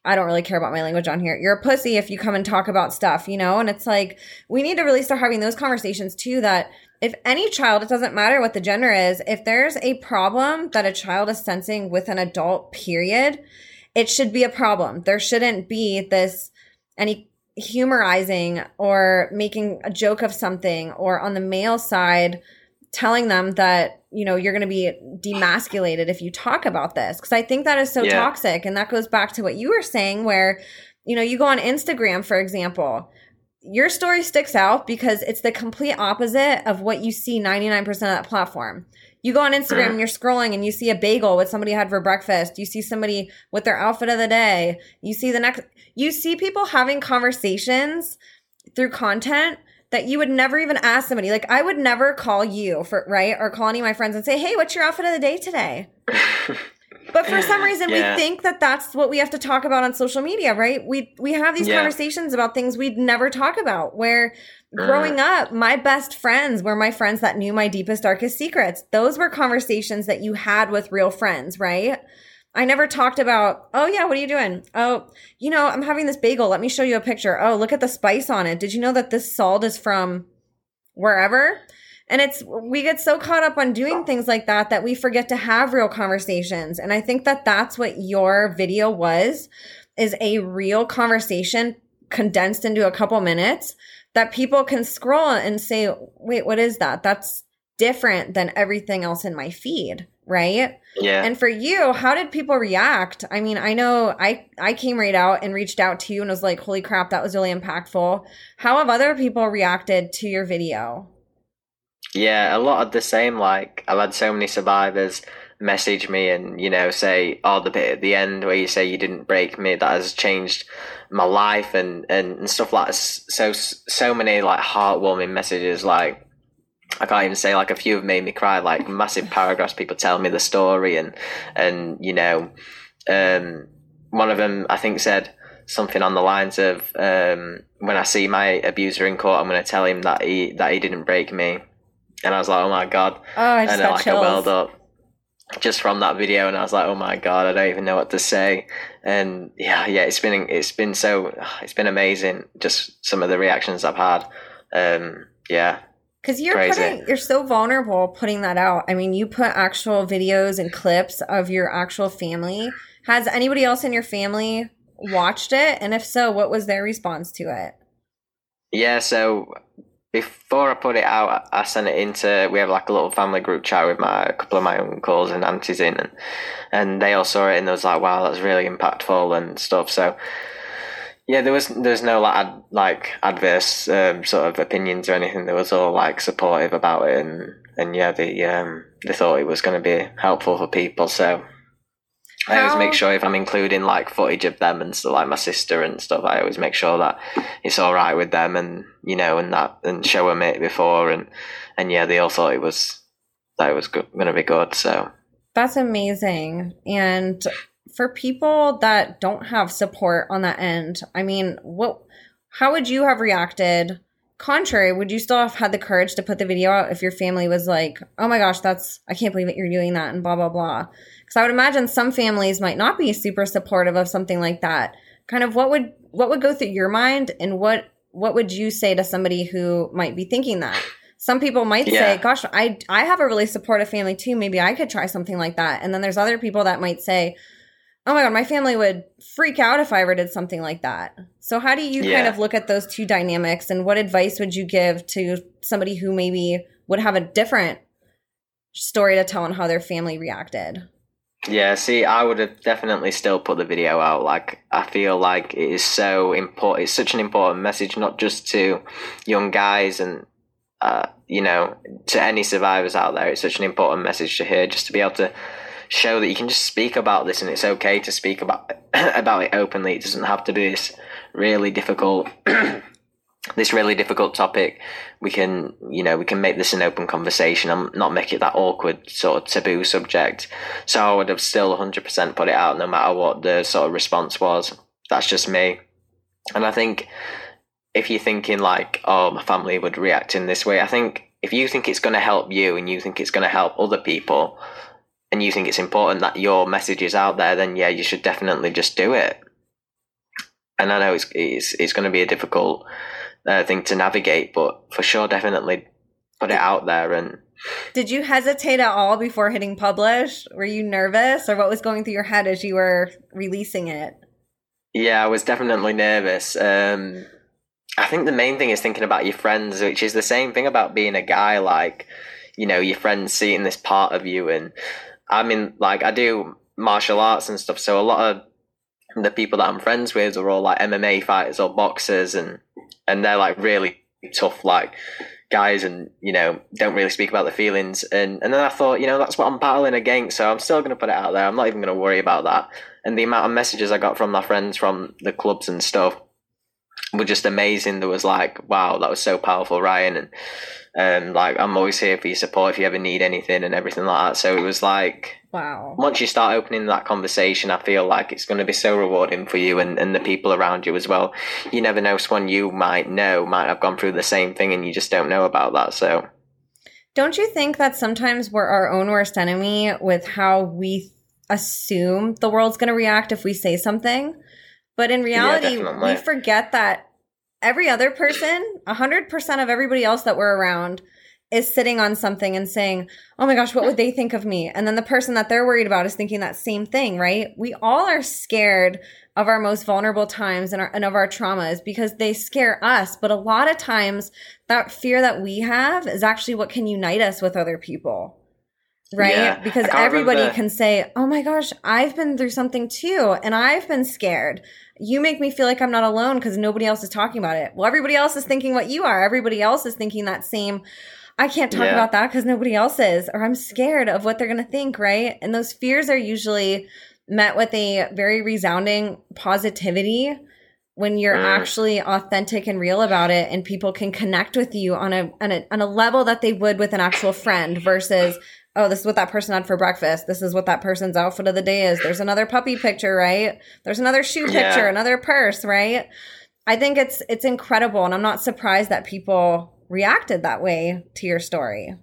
I don't really care about my language on here. You're a pussy if you come and talk about stuff, you know? And it's like, we need to really start having those conversations too that if any child, it doesn't matter what the gender is, if there's a problem that a child is sensing with an adult, period, it should be a problem. There shouldn't be this any humorizing or making a joke of something or on the male side telling them that you know you're going to be demasculated if you talk about this because i think that is so yeah. toxic and that goes back to what you were saying where you know you go on instagram for example your story sticks out because it's the complete opposite of what you see 99% of that platform. You go on Instagram and you're scrolling and you see a bagel with somebody had for breakfast. You see somebody with their outfit of the day. You see the next, you see people having conversations through content that you would never even ask somebody. Like I would never call you for, right? Or call any of my friends and say, Hey, what's your outfit of the day today? But for some reason, yeah. we think that that's what we have to talk about on social media, right? We we have these yeah. conversations about things we'd never talk about. Where uh. growing up, my best friends were my friends that knew my deepest, darkest secrets. Those were conversations that you had with real friends, right? I never talked about, oh yeah, what are you doing? Oh, you know, I'm having this bagel. Let me show you a picture. Oh, look at the spice on it. Did you know that this salt is from wherever? And it's, we get so caught up on doing oh. things like that that we forget to have real conversations. And I think that that's what your video was, is a real conversation condensed into a couple minutes that people can scroll and say, wait, what is that? That's different than everything else in my feed. Right. Yeah. And for you, how did people react? I mean, I know I I came right out and reached out to you and was like, "Holy crap, that was really impactful." How have other people reacted to your video? Yeah, a lot of the same. Like I've had so many survivors message me and you know say, "Oh, the bit at the end where you say you didn't break me that has changed my life," and and, and stuff like so so many like heartwarming messages. Like I can't even say like a few have made me cry. Like massive paragraphs, people tell me the story and and you know, um, one of them I think said something on the lines of um, when I see my abuser in court, I'm going to tell him that he that he didn't break me and I was like, oh my god. Oh, I just and got like chills. I welled up just from that video, and I was like, oh my god, I don't even know what to say. And yeah, yeah, it's been it's been so it's been amazing. Just some of the reactions I've had. Um, yeah. Because you're Crazy. putting, you're so vulnerable putting that out. I mean, you put actual videos and clips of your actual family. Has anybody else in your family watched it? And if so, what was their response to it? Yeah, so before I put it out, I sent it into. We have like a little family group chat with my a couple of my uncles and aunties in, and and they all saw it and was like, "Wow, that's really impactful and stuff." So yeah, there was there's no like ad, like adverse um, sort of opinions or anything. There was all like supportive about it, and and yeah, they um they thought it was going to be helpful for people. So I always make sure if I'm including like footage of them and stuff, like my sister and stuff, I always make sure that it's all right with them and you know and that and show them it before and and yeah, they all thought it was that it was going to be good. So that's amazing. And for people that don't have support on that end, I mean, what? How would you have reacted? Contrary, would you still have had the courage to put the video out if your family was like, "Oh my gosh, that's I can't believe that you're doing that," and blah blah blah? Because I would imagine some families might not be super supportive of something like that. Kind of what would what would go through your mind, and what what would you say to somebody who might be thinking that? Some people might yeah. say, "Gosh, I I have a really supportive family too. Maybe I could try something like that." And then there's other people that might say, "Oh my god, my family would freak out if I ever did something like that." So how do you yeah. kind of look at those two dynamics and what advice would you give to somebody who maybe would have a different story to tell on how their family reacted? Yeah, see, I would have definitely still put the video out. Like, I feel like it is so important. It's such an important message, not just to young guys and, uh, you know, to any survivors out there. It's such an important message to hear, just to be able to show that you can just speak about this and it's okay to speak about about it openly. It doesn't have to be this really difficult this really difficult topic, we can, you know, we can make this an open conversation and not make it that awkward sort of taboo subject. So I would have still 100% put it out no matter what the sort of response was. That's just me. And I think if you're thinking like, oh, my family would react in this way, I think if you think it's going to help you and you think it's going to help other people and you think it's important that your message is out there, then yeah, you should definitely just do it. And I know it's, it's, it's going to be a difficult uh, thing to navigate, but for sure, definitely put it out there. And did you hesitate at all before hitting publish? Were you nervous, or what was going through your head as you were releasing it? Yeah, I was definitely nervous. Um, I think the main thing is thinking about your friends, which is the same thing about being a guy. Like, you know, your friends seeing this part of you, and I mean, like, I do martial arts and stuff, so a lot of the people that I'm friends with are all like MMA fighters or boxers, and and they're like really tough, like guys, and you know don't really speak about their feelings. And and then I thought, you know, that's what I'm battling against, so I'm still going to put it out there. I'm not even going to worry about that. And the amount of messages I got from my friends from the clubs and stuff were just amazing. There was like, wow, that was so powerful, Ryan, and um, like I'm always here for your support if you ever need anything and everything like that. So it was like Wow. Once you start opening that conversation, I feel like it's going to be so rewarding for you and, and the people around you as well. You never know, someone you might know might have gone through the same thing and you just don't know about that. So, don't you think that sometimes we're our own worst enemy with how we assume the world's going to react if we say something? But in reality, yeah, we forget that every other person, 100% of everybody else that we're around, is sitting on something and saying, Oh my gosh, what would they think of me? And then the person that they're worried about is thinking that same thing, right? We all are scared of our most vulnerable times and, our, and of our traumas because they scare us. But a lot of times, that fear that we have is actually what can unite us with other people. Right? Yeah, because everybody can say, Oh my gosh, I've been through something too, and I've been scared you make me feel like I'm not alone because nobody else is talking about it. Well, everybody else is thinking what you are. Everybody else is thinking that same, I can't talk yeah. about that because nobody else is, or I'm scared of what they're going to think, right? And those fears are usually met with a very resounding positivity when you're mm. actually authentic and real about it and people can connect with you on a, on a on a level that they would with an actual friend versus oh this is what that person had for breakfast this is what that person's outfit of the day is there's another puppy picture right there's another shoe picture yeah. another purse right i think it's it's incredible and i'm not surprised that people reacted that way to your story.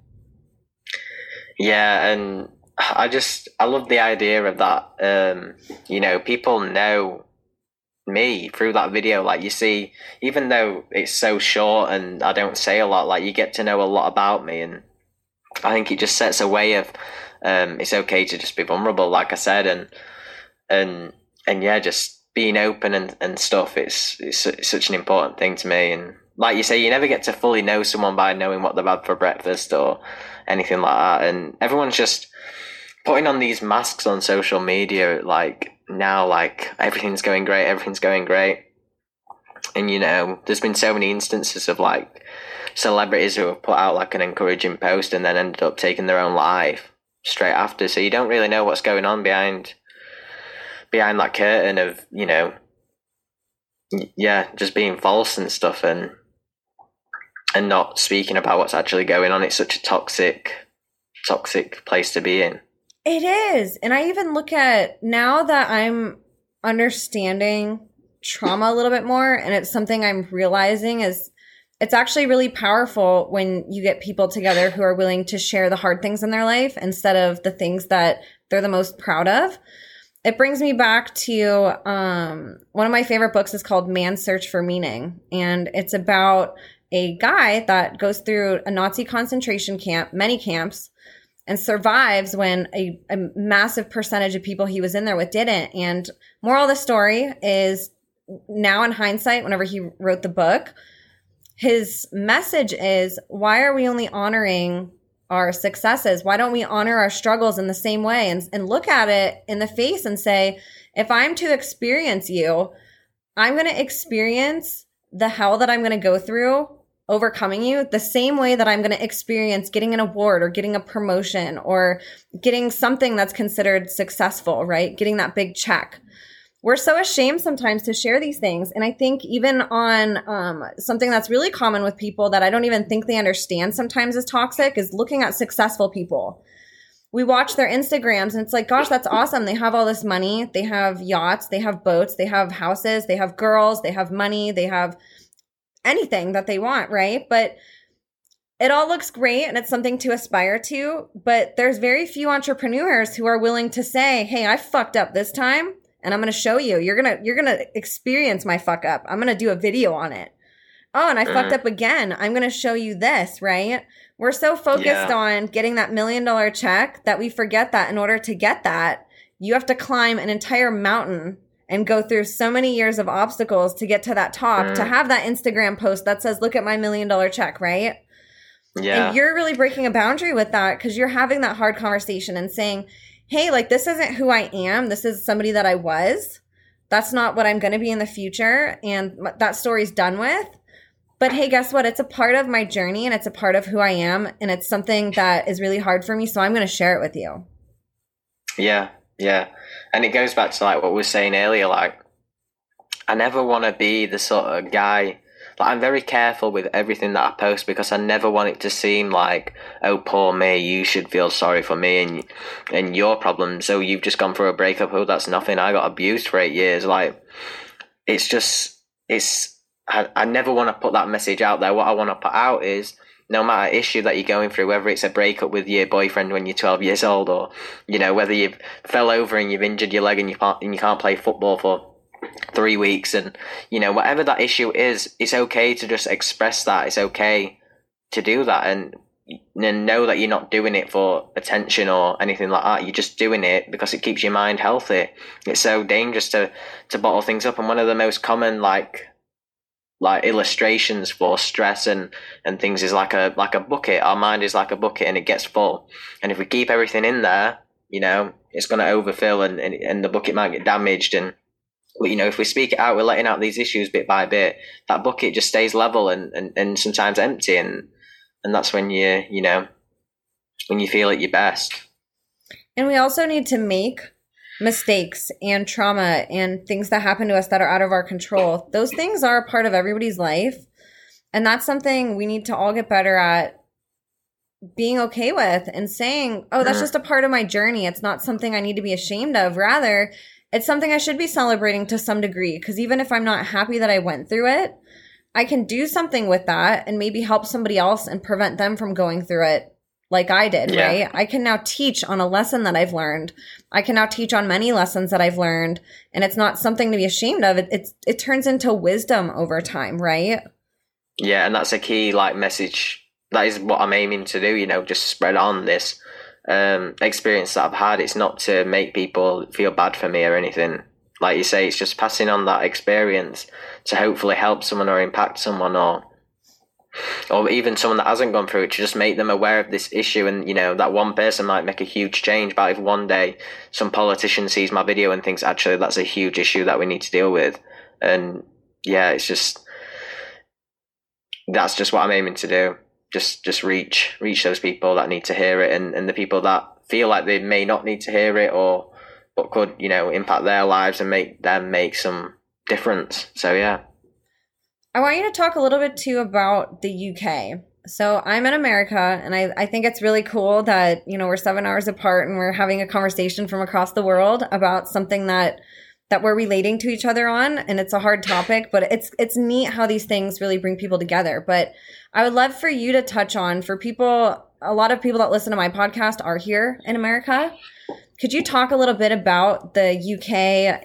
Yeah, and I just I love the idea of that. Um, you know, people know me through that video. Like you see, even though it's so short and I don't say a lot, like you get to know a lot about me, and I think it just sets a way of um, it's okay to just be vulnerable, like I said, and and and yeah, just being open and, and stuff. It's, it's it's such an important thing to me, and like you say, you never get to fully know someone by knowing what they've had for breakfast or anything like that. And everyone's just putting on these masks on social media, like now, like everything's going great, everything's going great. And you know, there's been so many instances of like celebrities who have put out like an encouraging post and then ended up taking their own life straight after. So you don't really know what's going on behind behind that curtain of you know yeah just being false and stuff and and not speaking about what's actually going on. It's such a toxic toxic place to be in. It is. And i even look at now that i'm understanding trauma a little bit more and it's something i'm realizing is it's actually really powerful when you get people together who are willing to share the hard things in their life instead of the things that they're the most proud of. It brings me back to um, one of my favorite books is called Man's Search for Meaning. And it's about a guy that goes through a Nazi concentration camp, many camps, and survives when a, a massive percentage of people he was in there with didn't. And moral of the story is now in hindsight, whenever he wrote the book, his message is why are we only honoring our successes? Why don't we honor our struggles in the same way and, and look at it in the face and say, if I'm to experience you, I'm going to experience the hell that I'm going to go through overcoming you the same way that I'm going to experience getting an award or getting a promotion or getting something that's considered successful, right? Getting that big check we're so ashamed sometimes to share these things. And I think even on um, something that's really common with people that I don't even think they understand sometimes is toxic is looking at successful people. We watch their Instagrams and it's like, gosh, that's awesome. They have all this money. They have yachts. They have boats. They have houses. They have girls. They have money. They have anything that they want, right? But it all looks great and it's something to aspire to. But there's very few entrepreneurs who are willing to say, hey, I fucked up this time and I'm going to show you. You're going to you're going to experience my fuck up. I'm going to do a video on it. Oh, and I mm. fucked up again. I'm going to show you this, right? We're so focused yeah. on getting that million dollar check that we forget that in order to get that, you have to climb an entire mountain and go through so many years of obstacles to get to that top mm. to have that Instagram post that says, look at my million dollar check, right? Yeah. And you're really breaking a boundary with that because you're having that hard conversation and saying, hey, like this isn't who I am. This is somebody that I was. That's not what I'm going to be in the future. And that story's done with. But hey, guess what? It's a part of my journey and it's a part of who I am. And it's something that is really hard for me. So I'm going to share it with you. Yeah. Yeah. And it goes back to like what we were saying earlier. Like, I never want to be the sort of guy but I'm very careful with everything that I post because I never want it to seem like, oh, poor me, you should feel sorry for me and and your problems. So you've just gone through a breakup. Oh, that's nothing. I got abused for eight years. Like, it's just, it's, I, I never want to put that message out there. What I want to put out is, no matter issue that you're going through, whether it's a breakup with your boyfriend when you're 12 years old, or you know whether you've fell over and you've injured your leg and you can't and you can't play football for three weeks and you know whatever that issue is it's okay to just express that. It's okay to do that and and know that you're not doing it for attention or anything like that. You're just doing it because it keeps your mind healthy. It's so dangerous to to bottle things up. And one of the most common like like illustrations for stress and and things is like a like a bucket. Our mind is like a bucket and it gets full. And if we keep everything in there you know it's going to overfill and, and and the bucket might get damaged and you know, if we speak it out, we're letting out these issues bit by bit. That bucket just stays level and, and, and sometimes empty, and and that's when you you know when you feel at your best. And we also need to make mistakes and trauma and things that happen to us that are out of our control. Those things are a part of everybody's life, and that's something we need to all get better at being okay with and saying, "Oh, that's mm. just a part of my journey. It's not something I need to be ashamed of." Rather, it's something I should be celebrating to some degree because even if I'm not happy that I went through it, I can do something with that and maybe help somebody else and prevent them from going through it like I did, yeah. right? I can now teach on a lesson that I've learned. I can now teach on many lessons that I've learned and it's not something to be ashamed of. It it's, it turns into wisdom over time, right? Yeah, and that's a key like message. That is what I'm aiming to do, you know, just spread on this um, experience that I've had. It's not to make people feel bad for me or anything. Like you say, it's just passing on that experience to hopefully help someone or impact someone or or even someone that hasn't gone through it to just make them aware of this issue and you know that one person might make a huge change but if one day some politician sees my video and thinks actually that's a huge issue that we need to deal with and yeah it's just that's just what i'm aiming to do just just reach reach those people that need to hear it and, and the people that feel like they may not need to hear it or but could you know impact their lives and make them make some difference. So yeah. I want you to talk a little bit too about the UK. So I'm in America and I, I think it's really cool that, you know, we're seven hours apart and we're having a conversation from across the world about something that that we're relating to each other on and it's a hard topic but it's it's neat how these things really bring people together but i would love for you to touch on for people a lot of people that listen to my podcast are here in america could you talk a little bit about the uk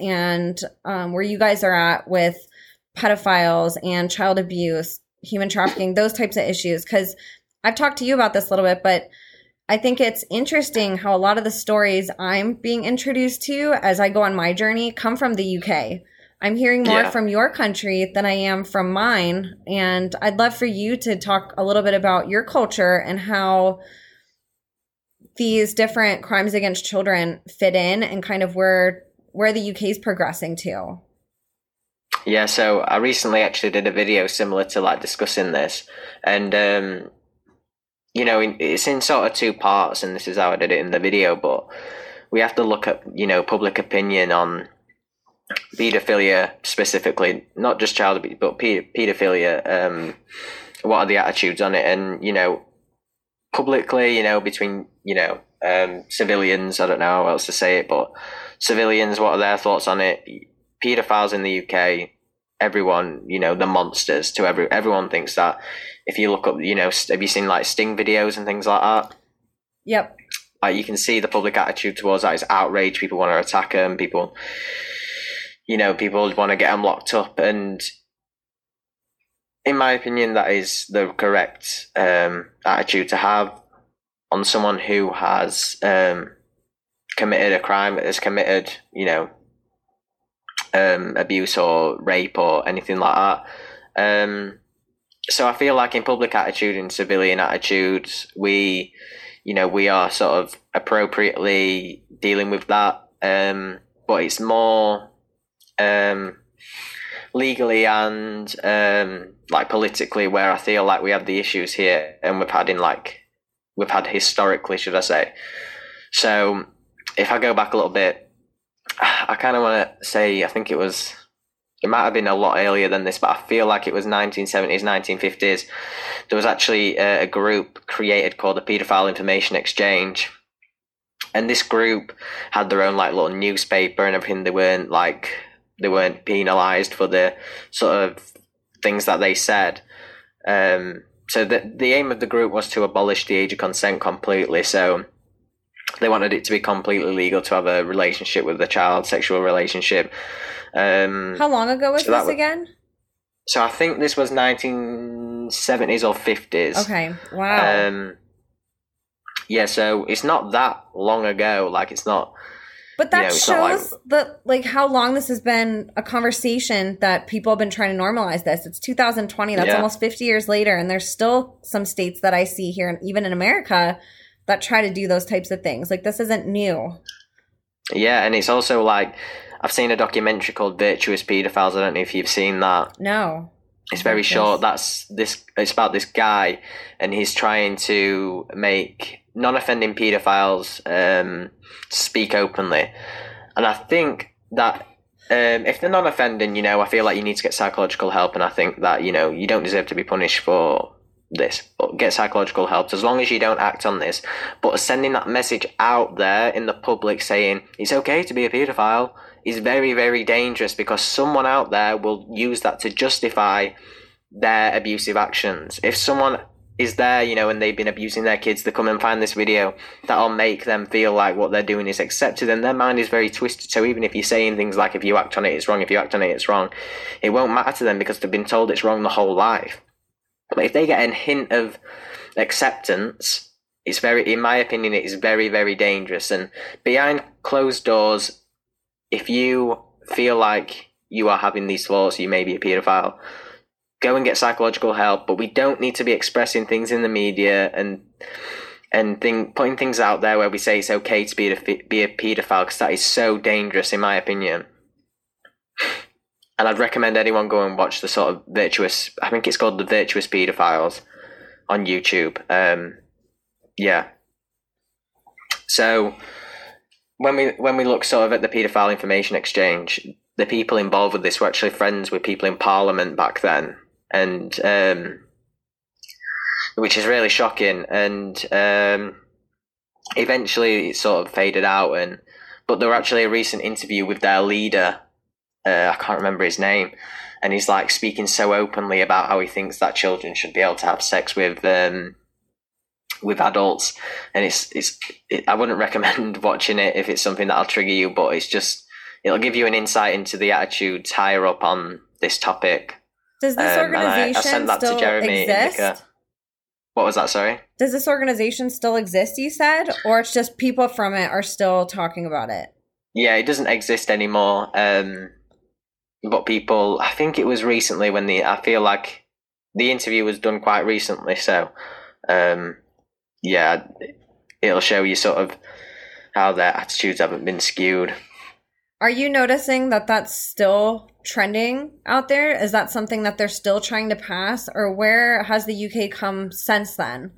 and um, where you guys are at with pedophiles and child abuse human trafficking, those types of issues. Because I've talked to you about this a little bit, but I think it's interesting how a lot of the stories I'm being introduced to as I go on my journey come from the UK. I'm hearing more yeah. from your country than I am from mine. And I'd love for you to talk a little bit about your culture and how these different crimes against children fit in and kind of where where the UK is progressing to. Yeah, so I recently actually did a video similar to like discussing this, and um, you know, it's in sort of two parts, and this is how I did it in the video. But we have to look at you know public opinion on pedophilia specifically, not just child abuse, but pedophilia. Um, what are the attitudes on it, and you know, publicly, you know, between you know um, civilians. I don't know how else to say it, but civilians, what are their thoughts on it? Pedophiles in the UK everyone, you know, the monsters to every everyone thinks that. If you look up, you know, have you seen like Sting videos and things like that? Yep. Like you can see the public attitude towards that is outrage. People want to attack them. People, you know, people want to get them locked up. And in my opinion, that is the correct um, attitude to have on someone who has um, committed a crime, has committed, you know, um, abuse or rape or anything like that. Um, so I feel like in public attitude and civilian attitudes, we, you know, we are sort of appropriately dealing with that. Um, but it's more um, legally and um, like politically where I feel like we have the issues here, and we've had in like we've had historically, should I say? So if I go back a little bit, I kind of want to say I think it was it might have been a lot earlier than this, but I feel like it was 1970s, 1950s. There was actually a, a group created called the Pedophile Information Exchange, and this group had their own like little newspaper and everything. They weren't like they weren't penalised for the sort of things that they said. Um, so the the aim of the group was to abolish the age of consent completely. So they wanted it to be completely legal to have a relationship with the child, sexual relationship. Um, How long ago was so this was, again? So I think this was 1970s or 50s. Okay. Wow. Um, yeah, so it's not that long ago. Like it's not. But that you know, shows like, that like how long this has been a conversation that people have been trying to normalize this. It's 2020. That's yeah. almost 50 years later, and there's still some states that I see here, and even in America, that try to do those types of things. Like this isn't new. Yeah, and it's also like I've seen a documentary called Virtuous Pedophiles. I don't know if you've seen that. No. It's very short. That's this. It's about this guy, and he's trying to make non-offending pedophiles um, speak openly. And I think that um, if they're non-offending, you know, I feel like you need to get psychological help, and I think that you know you don't deserve to be punished for this, get psychological help as long as you don't act on this. But sending that message out there in the public saying it's okay to be a paedophile is very, very dangerous because someone out there will use that to justify their abusive actions. If someone is there, you know, and they've been abusing their kids, they come and find this video, that'll make them feel like what they're doing is accepted, and their mind is very twisted. So even if you're saying things like, if you act on it, it's wrong, if you act on it, it's wrong, it won't matter to them because they've been told it's wrong the whole life. But if they get a hint of acceptance, it's very, in my opinion, it is very, very dangerous. And behind closed doors, if you feel like you are having these thoughts, you may be a paedophile, go and get psychological help. But we don't need to be expressing things in the media and and think, putting things out there where we say it's okay to be a, be a paedophile because that is so dangerous, in my opinion and I'd recommend anyone go and watch the sort of virtuous. I think it's called the Virtuous Pedophiles on YouTube. Um, yeah. So when we when we look sort of at the paedophile information exchange, the people involved with this were actually friends with people in Parliament back then, and um, which is really shocking. And um, eventually, it sort of faded out. And but there were actually a recent interview with their leader. Uh, I can't remember his name, and he's like speaking so openly about how he thinks that children should be able to have sex with um, with adults, and it's it's it, I wouldn't recommend watching it if it's something that'll trigger you, but it's just it'll give you an insight into the attitudes higher up on this topic. Does this um, organization I, I sent that still to Jeremy exist? What was that? Sorry. Does this organization still exist? You said, or it's just people from it are still talking about it. Yeah, it doesn't exist anymore. Um, but people, I think it was recently when the I feel like the interview was done quite recently, so um, yeah, it'll show you sort of how their attitudes haven't been skewed. Are you noticing that that's still trending out there? Is that something that they're still trying to pass, or where has the UK come since then?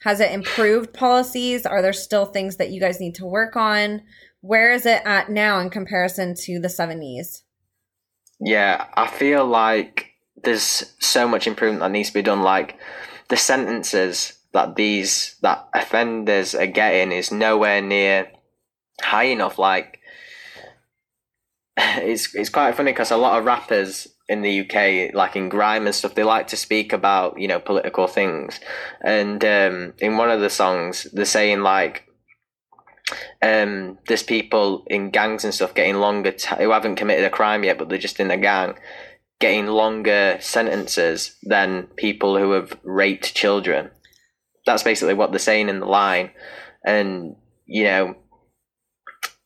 Has it improved policies? Are there still things that you guys need to work on? Where is it at now in comparison to the 70s? Yeah, I feel like there's so much improvement that needs to be done. Like the sentences that these that offenders are getting is nowhere near high enough. Like it's it's quite funny because a lot of rappers in the UK, like in grime and stuff, they like to speak about you know political things. And um, in one of the songs, they're saying like, um, there's people in gangs and stuff getting longer t- who haven't committed a crime yet, but they're just in a gang, getting longer sentences than people who have raped children that's basically what they're saying in the line, and you know,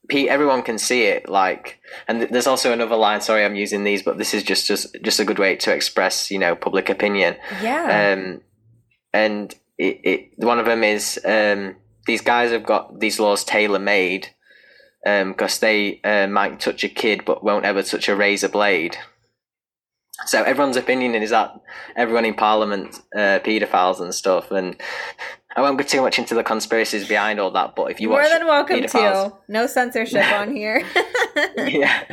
Pete, everyone can see it. Like, and there's also another line. Sorry, I'm using these, but this is just just just a good way to express, you know, public opinion. Yeah. Um, and it, it one of them is um, these guys have got these laws tailor made because um, they uh, might touch a kid but won't ever touch a razor blade. So everyone's opinion is that everyone in Parliament uh, paedophiles and stuff, and I won't go too much into the conspiracies behind all that. But if you more watch than welcome to, no censorship on here. yeah,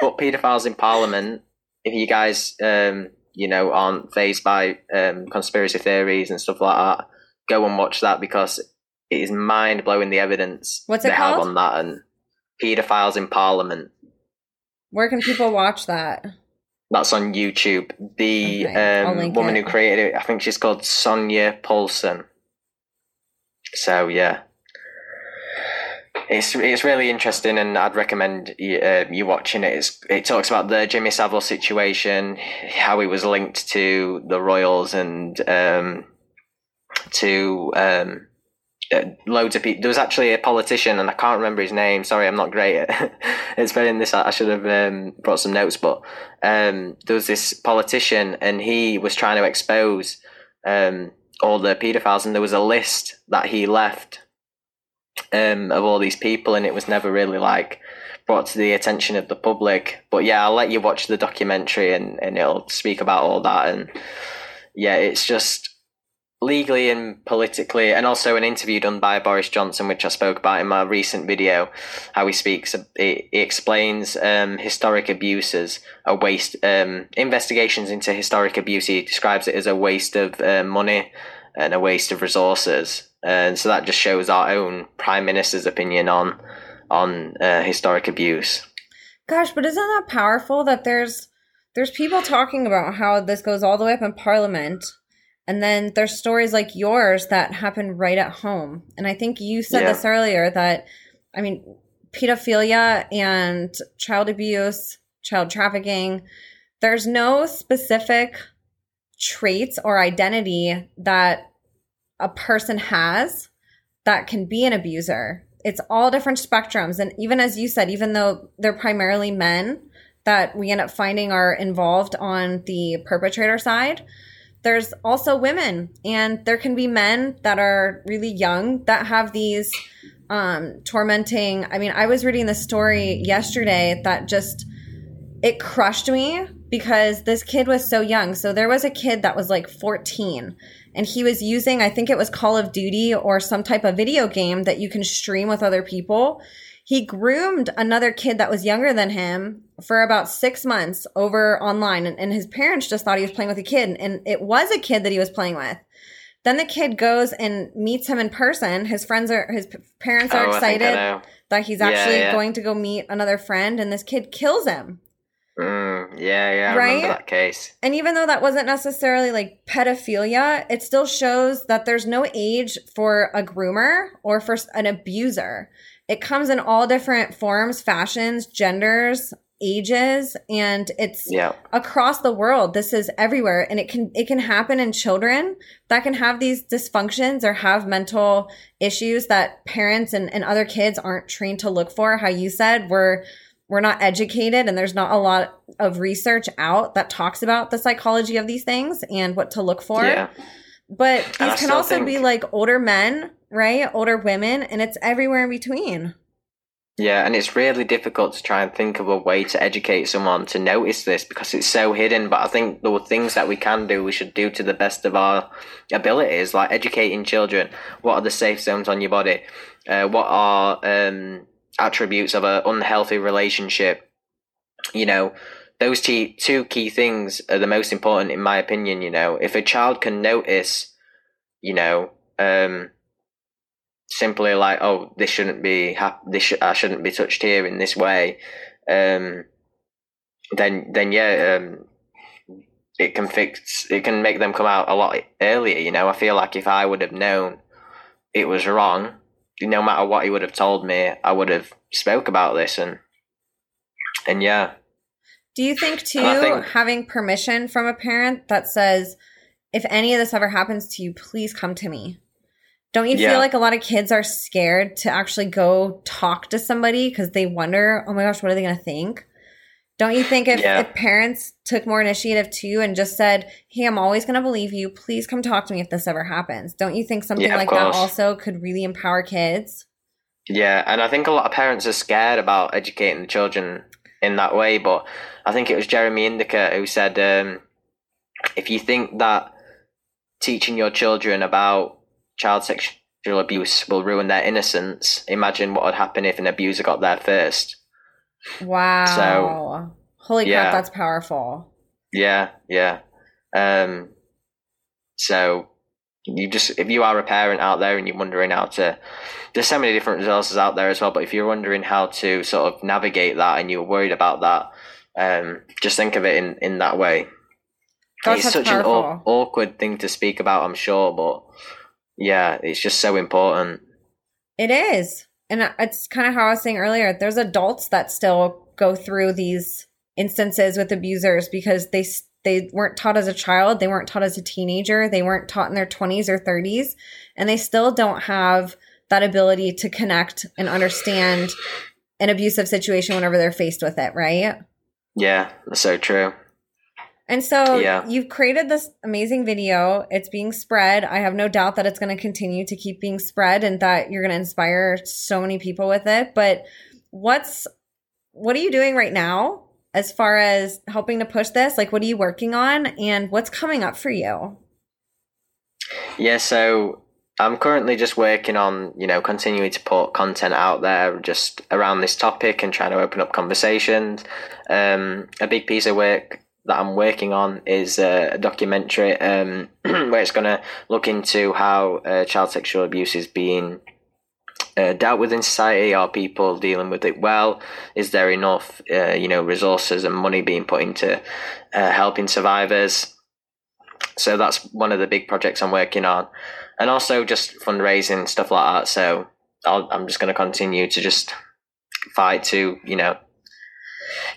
but paedophiles in Parliament, if you guys, um, you know, aren't phased by um, conspiracy theories and stuff like that, go and watch that because it is mind blowing the evidence What's it they called? have on that and paedophiles in Parliament. Where can people watch that? That's on YouTube. The okay, um, woman it. who created it, I think she's called Sonia Poulton. So yeah, it's it's really interesting, and I'd recommend you, uh, you watching it. It's, it talks about the Jimmy Savile situation, how he was linked to the Royals, and um, to um, loads of people. There was actually a politician, and I can't remember his name. Sorry, I'm not great at explaining this. I should have um, brought some notes, but um, there was this politician, and he was trying to expose um, all the paedophiles, and there was a list that he left um, of all these people, and it was never really like brought to the attention of the public. But yeah, I'll let you watch the documentary, and and it'll speak about all that, and yeah, it's just legally and politically, and also an interview done by Boris Johnson, which I spoke about in my recent video, how he speaks. He, he explains um, historic abuses, a waste, um, investigations into historic abuse. He describes it as a waste of uh, money and a waste of resources, and so that just shows our own prime minister's opinion on on uh, historic abuse. Gosh, but isn't that powerful that there's there's people talking about how this goes all the way up in Parliament and then there's stories like yours that happen right at home. And I think you said yeah. this earlier that, I mean, pedophilia and child abuse, child trafficking, there's no specific traits or identity that a person has that can be an abuser. It's all different spectrums. And even as you said, even though they're primarily men that we end up finding are involved on the perpetrator side, there's also women and there can be men that are really young that have these um, tormenting i mean i was reading the story yesterday that just it crushed me because this kid was so young. So there was a kid that was like 14 and he was using i think it was call of duty or some type of video game that you can stream with other people he groomed another kid that was younger than him for about six months over online. And, and his parents just thought he was playing with a kid. And it was a kid that he was playing with. Then the kid goes and meets him in person. His friends are, his parents are Oh, I I excited that he's actually yeah. going to go meet another friend. And this kid kills him. Mm, yeah, yeah, I Right? that case. And even though that wasn't necessarily like pedophilia, it still shows that there's no age for a groomer or for an abuser. It comes in all different forms, fashions, genders, ages, and it's Yeah, across the world. This is everywhere and it can it can happen in children that can have these dysfunctions or have mental issues that parents and, and other kids aren't trained to look for. How you said we're we're not educated and there's not a lot of research out that talks about the psychology of these things and what to look for. yeah, But these can also be like older men, right? Older women, and it's everywhere in between. yeah, and it's really difficult to try and think of a way to educate someone to notice this because it's so hidden. But I think the things that we can do, we should do to the best of our abilities, like educating children. What are the safe zones on your body? Uh, what are um, attributes of an unhealthy relationship? You know, those two, two key things are the most important, in my opinion. You know, if a child can notice, you know, um, simply like, oh, this shouldn't be hap- this sh- I shouldn't be touched here in this way, um, then then yeah, um, it can fix it can make them come out a lot earlier. You know, I feel like if I would have known it was wrong, no matter what he would have told me, I would have spoke about this and and yeah, Do you think too think- having permission from a parent that says, if any of this ever happens to you, please come to me? Don't you Yeah. feel like a lot of kids are scared to actually go talk to somebody because they wonder, oh my gosh, what are they going to think? Don't you think if, Yeah. if parents took more initiative too and just said, hey, I'm always going to believe you. Please come talk to me if this ever happens? Don't you think something Yeah, like that also could really empower kids? Yeah, and I think a lot of parents are scared about educating the children in that way. But I think it was Jeremy Indica who said, um, if you think that teaching your children about child sexual abuse will ruin their innocence, imagine what would happen if an abuser got there first. Wow. So, Holy crap, that's powerful. Yeah, yeah. Um, so you just if you are a parent out there and you're wondering how to there's so many different resources out there as well but if you're wondering how to sort of navigate that and you're worried about that um, just think of it in in that way That's it's such such an aw- awkward thing to speak about i'm sure but yeah it's just so important It is. And it's kind of how I was saying earlier. There's adults that still go through these instances with abusers because they they weren't taught as a child, they weren't taught as a teenager, they weren't taught in their 20s or 30s, and they still don't have that ability to connect and understand an abusive situation whenever they're faced with it, right? yeah that's so true And so Yeah. you've created this amazing video. It's being spread. I have no doubt that it's going to continue to keep being spread and that you're going to inspire so many people with it. But what's what are you doing right now as far as helping to push this? Like what are you working on and what's coming up for you? Yeah, so I'm currently just working on, you know, continuing to put content out there just around this topic and trying to open up conversations. Um, a big piece of work that I'm working on is a documentary um, where it's going to look into how uh, child sexual abuse is being uh, dealt with in society. Are people dealing with it well? Is there enough, uh, you know, resources and money being put into uh, helping survivors? So that's one of the big projects I'm working on, and also just fundraising stuff like that. So I'll, I'm just going to continue to just fight to, you know,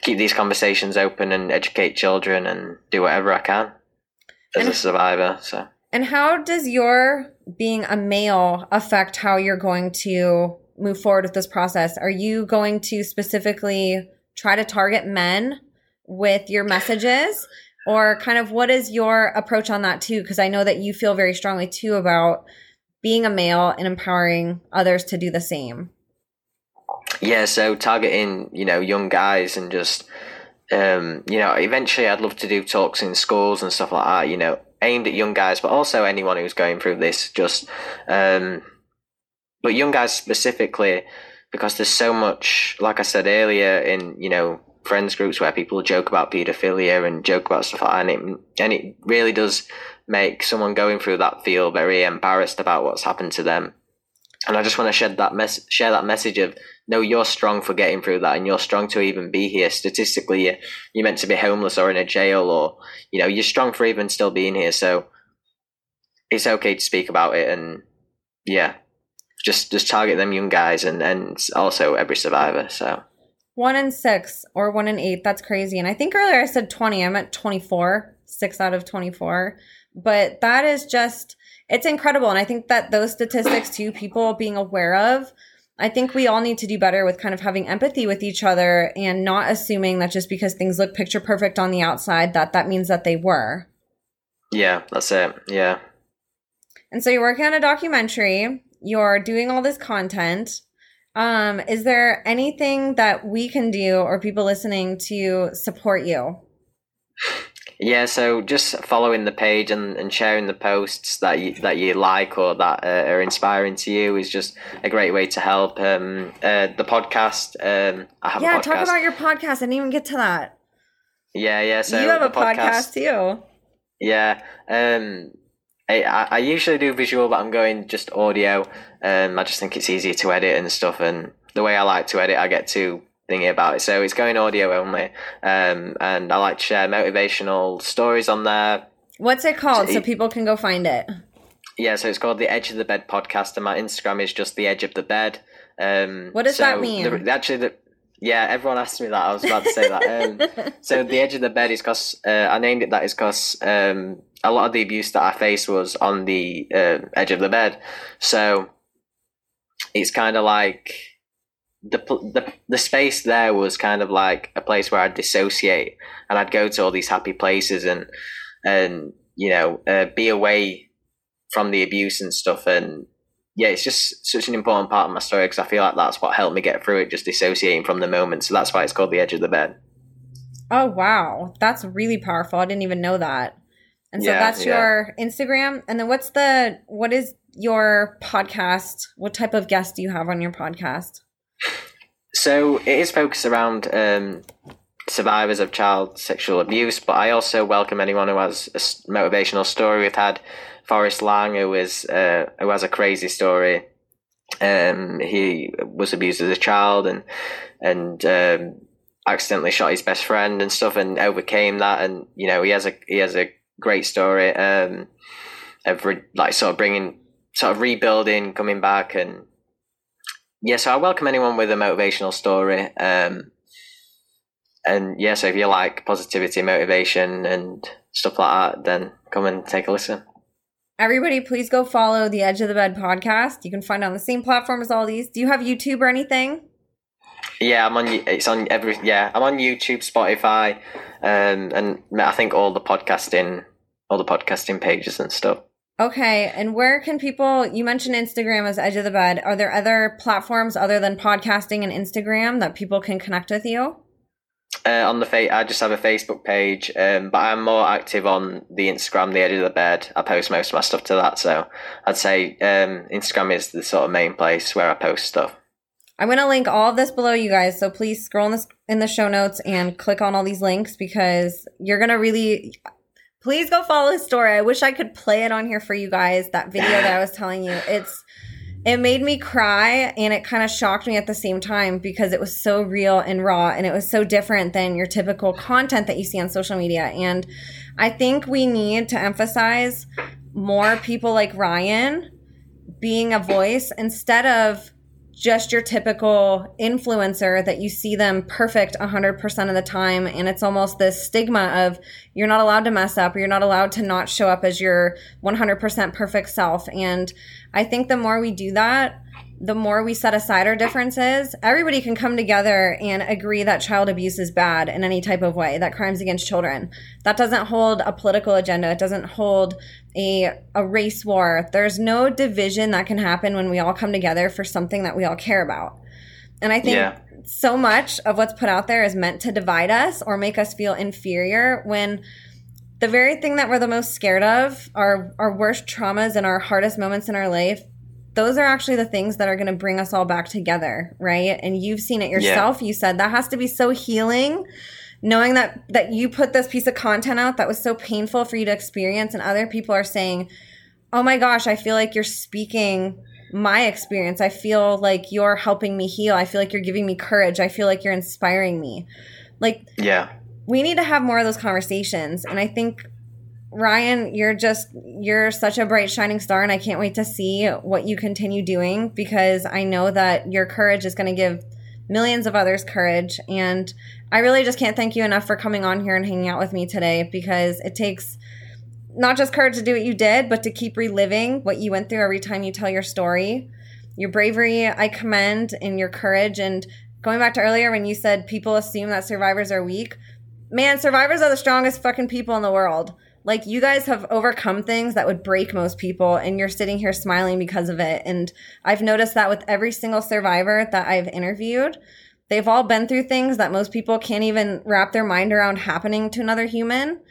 keep these conversations open and educate children and do whatever I can as And- a survivor. So. And how does your being a male affect how you're going to move forward with this process? Are you going to specifically try to target men with your messages? Or kind of what is your approach on that too? Because I know that you feel very strongly too about being a male and empowering others to do the same. Yeah, so targeting, you know, young guys and just, um, you know, eventually I'd love to do talks in schools and stuff like that, you know, aimed at young guys, but also anyone who's going through this, just, um, but young guys specifically, because there's so much, like I said earlier, in you know friends groups where people joke about paedophilia and joke about stuff like that, and it and it really does make someone going through that feel very embarrassed about what's happened to them. And I just want to share that mess share that message of no, you're strong for getting through that, and you're strong to even be here. Statistically, you're, you're meant to be homeless or in a jail, or you know, you're strong for even still being here. So it's okay to speak about it, and yeah, just just target them young guys, and and also every survivor. So one in six or one in eight. That's crazy. And I think earlier I said 20. I'm at 24, six out of 24. But that is just, it's incredible. And I think that those statistics, too, people being aware of, I think we all need to do better with kind of having empathy with each other and not assuming that just because things look picture perfect on the outside, that that means that they were. Yeah, that's it. Yeah. And so you're working on a documentary, you're doing all this content. Um, is there anything that we can do or people listening to support you? Yeah, so just following the page and, and sharing the posts that you that you like or that uh, are inspiring to you is just a great way to help. Um, uh, the podcast, um, I have yeah, a podcast. talk about your podcast. I didn't even get to that. Yeah, yeah. So you have a podcast, podcast too. Yeah, um, I, I usually do visual, but I'm going just audio. Um, I just think it's easier to edit and stuff, and the way I like to edit, I get to thingy about it. So it's going audio only, um, and I like to share motivational stories on there. What's it called so, so people can go find it? Yeah, so it's called the Edge of the Bed podcast, and my Instagram is just the Edge of the Bed. Um, what does so that mean? The, actually, the, yeah, everyone asked me that. I was about to say that. Um, so the edge of the bed is because uh, I named it that is because um, a lot of the abuse that I faced was on the uh, edge of the bed. So it's kind of like the, the the space there was kind of like a place where I'd dissociate and I'd go to all these happy places and and you know uh, be away from the abuse and stuff and yeah it's just such an important part of my story because I feel like that's what helped me get through it just dissociating from the moment so that's why it's called the edge of the bed oh wow that's really powerful I didn't even know that and so yeah, that's yeah. your Instagram. And then what's the what is your podcast? What type of guests do you have on your podcast? So it is focused around um, survivors of child sexual abuse, but I also welcome anyone who has a motivational story. We've had Forrest Lang, who is uh, who has a crazy story. Um, he was abused as a child and and um, accidentally shot his best friend and stuff, and overcame that. And you know, he has a he has a great story um, of re- like sort of bringing, sort of rebuilding, coming back, and yeah. So I welcome anyone with a motivational story. Um, and yeah, so if you like positivity, motivation, and stuff like that, then come and take a listen. Everybody, please go follow the Edge of the Bed podcast. You can find it on the same platform as all these. Do you have YouTube or anything? Yeah, I'm on. It's on every. Yeah, I'm on YouTube, Spotify, um, and I think all the podcasting, all the podcasting pages and stuff. Okay, and where can people? You mentioned Instagram as Edge of the Bed. Are there other platforms other than podcasting and Instagram that people can connect with you? Uh, on the fa- I just have a Facebook page, um, but I'm more active on the Instagram, the Edge of the Bed. I post most of my stuff to that, so I'd say um, Instagram is the sort of main place where I post stuff. I'm going to link all of this below you guys. So please scroll in, this, in the show notes and click on all these links because you're going to really, please go follow his story. I wish I could play it on here for you guys. That video that I was telling you, it's, it made me cry and it kind of shocked me at the same time because it was so real and raw and it was so different than your typical content that you see on social media. And I think we need to emphasize more people like Ryan being a voice instead of just your typical influencer that you see them perfect 100% of the time. And it's almost this stigma of you're not allowed to mess up. Or you're not allowed to not show up as your 100% perfect self. And i think the more we do that the more we set aside our differences, everybody can come together and agree that child abuse is bad in any type of way, that crimes against children. That doesn't hold a political agenda. It doesn't hold a, a race war. There's no division that can happen when we all come together for something that we all care about. And I think yeah. so much of what's put out there is meant to divide us or make us feel inferior when the very thing that we're the most scared of, our, our worst traumas and our hardest moments in our life, those are actually the things that are going to bring us all back together, right? And you've seen it yourself. Yeah. You said that has to be so healing knowing that that you put this piece of content out that was so painful for you to experience and other people are saying, "Oh my gosh, I feel like you're speaking my experience. I feel like you're helping me heal. I feel like you're giving me courage. I feel like you're inspiring me." Like Yeah. We need to have more of those conversations and I think Ryan, you're just you're such a bright shining star and I can't wait to see what you continue doing because I know that your courage is going to give millions of others courage and I really just can't thank you enough for coming on here and hanging out with me today because it takes not just courage to do what you did, but to keep reliving what you went through every time you tell your story. Your bravery, I commend, and your courage. And going back to earlier when you said people assume that survivors are weak, man, survivors are the strongest fucking people in the world. Like you guys have overcome things that would break most people and you're sitting here smiling because of it. And I've noticed that with every single survivor that I've interviewed. They've all been through things that most people can't even wrap their mind around happening to another human.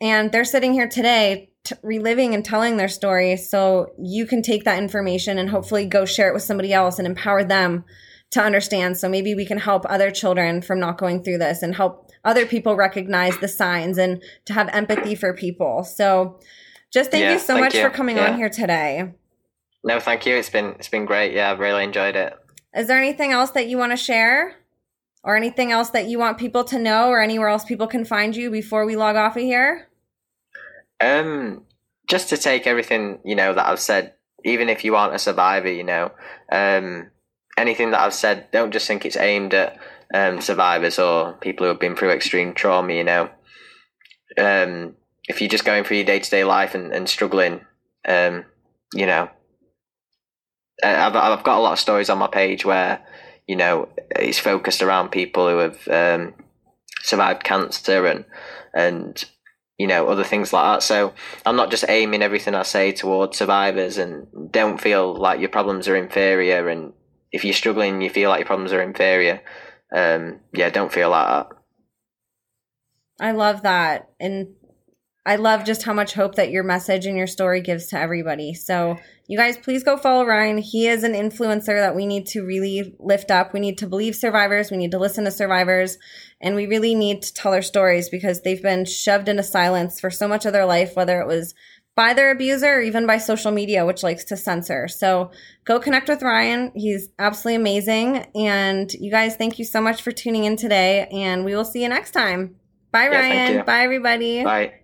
And they're sitting here today t- reliving and telling their story. So you can take that information and hopefully go share it with somebody else and empower them to understand. So maybe we can help other children from not going through this and help other people recognize the signs and to have empathy for people. So just thank yeah, you so thank much you. for coming yeah. on here today. No, thank you. It's been it's been great. Yeah, I've really enjoyed it. Is there anything else that you want to share? Or anything else that you want people to know or anywhere else people can find you before we log off of here? Um just to take everything, you know, that I've said, even if you aren't a survivor, you know, um anything that I've said, don't just think it's aimed at um, survivors or people who have been through extreme trauma, you know. Um, if you're just going through your day to day life and, and struggling, um, you know, I've, I've got a lot of stories on my page where, you know, it's focused around people who have um, survived cancer and, and, you know, other things like that. So I'm not just aiming everything I say towards survivors and don't feel like your problems are inferior. And if you're struggling, you feel like your problems are inferior um, yeah, don't feel like that. I love that. And I love just how much hope that your message and your story gives to everybody. So, you guys, please go follow Ryan. He is an influencer that we need to really lift up. We need to believe survivors. We need to listen to survivors. And we really need to tell their stories because they've been shoved into silence for so much of their life, whether it was by their abuser or even by social media, which likes to censor. So go connect with Ryan. He's absolutely amazing. And you guys, thank you so much for tuning in today. And we will see you next time. Bye, yeah, Ryan. Bye, everybody. Bye.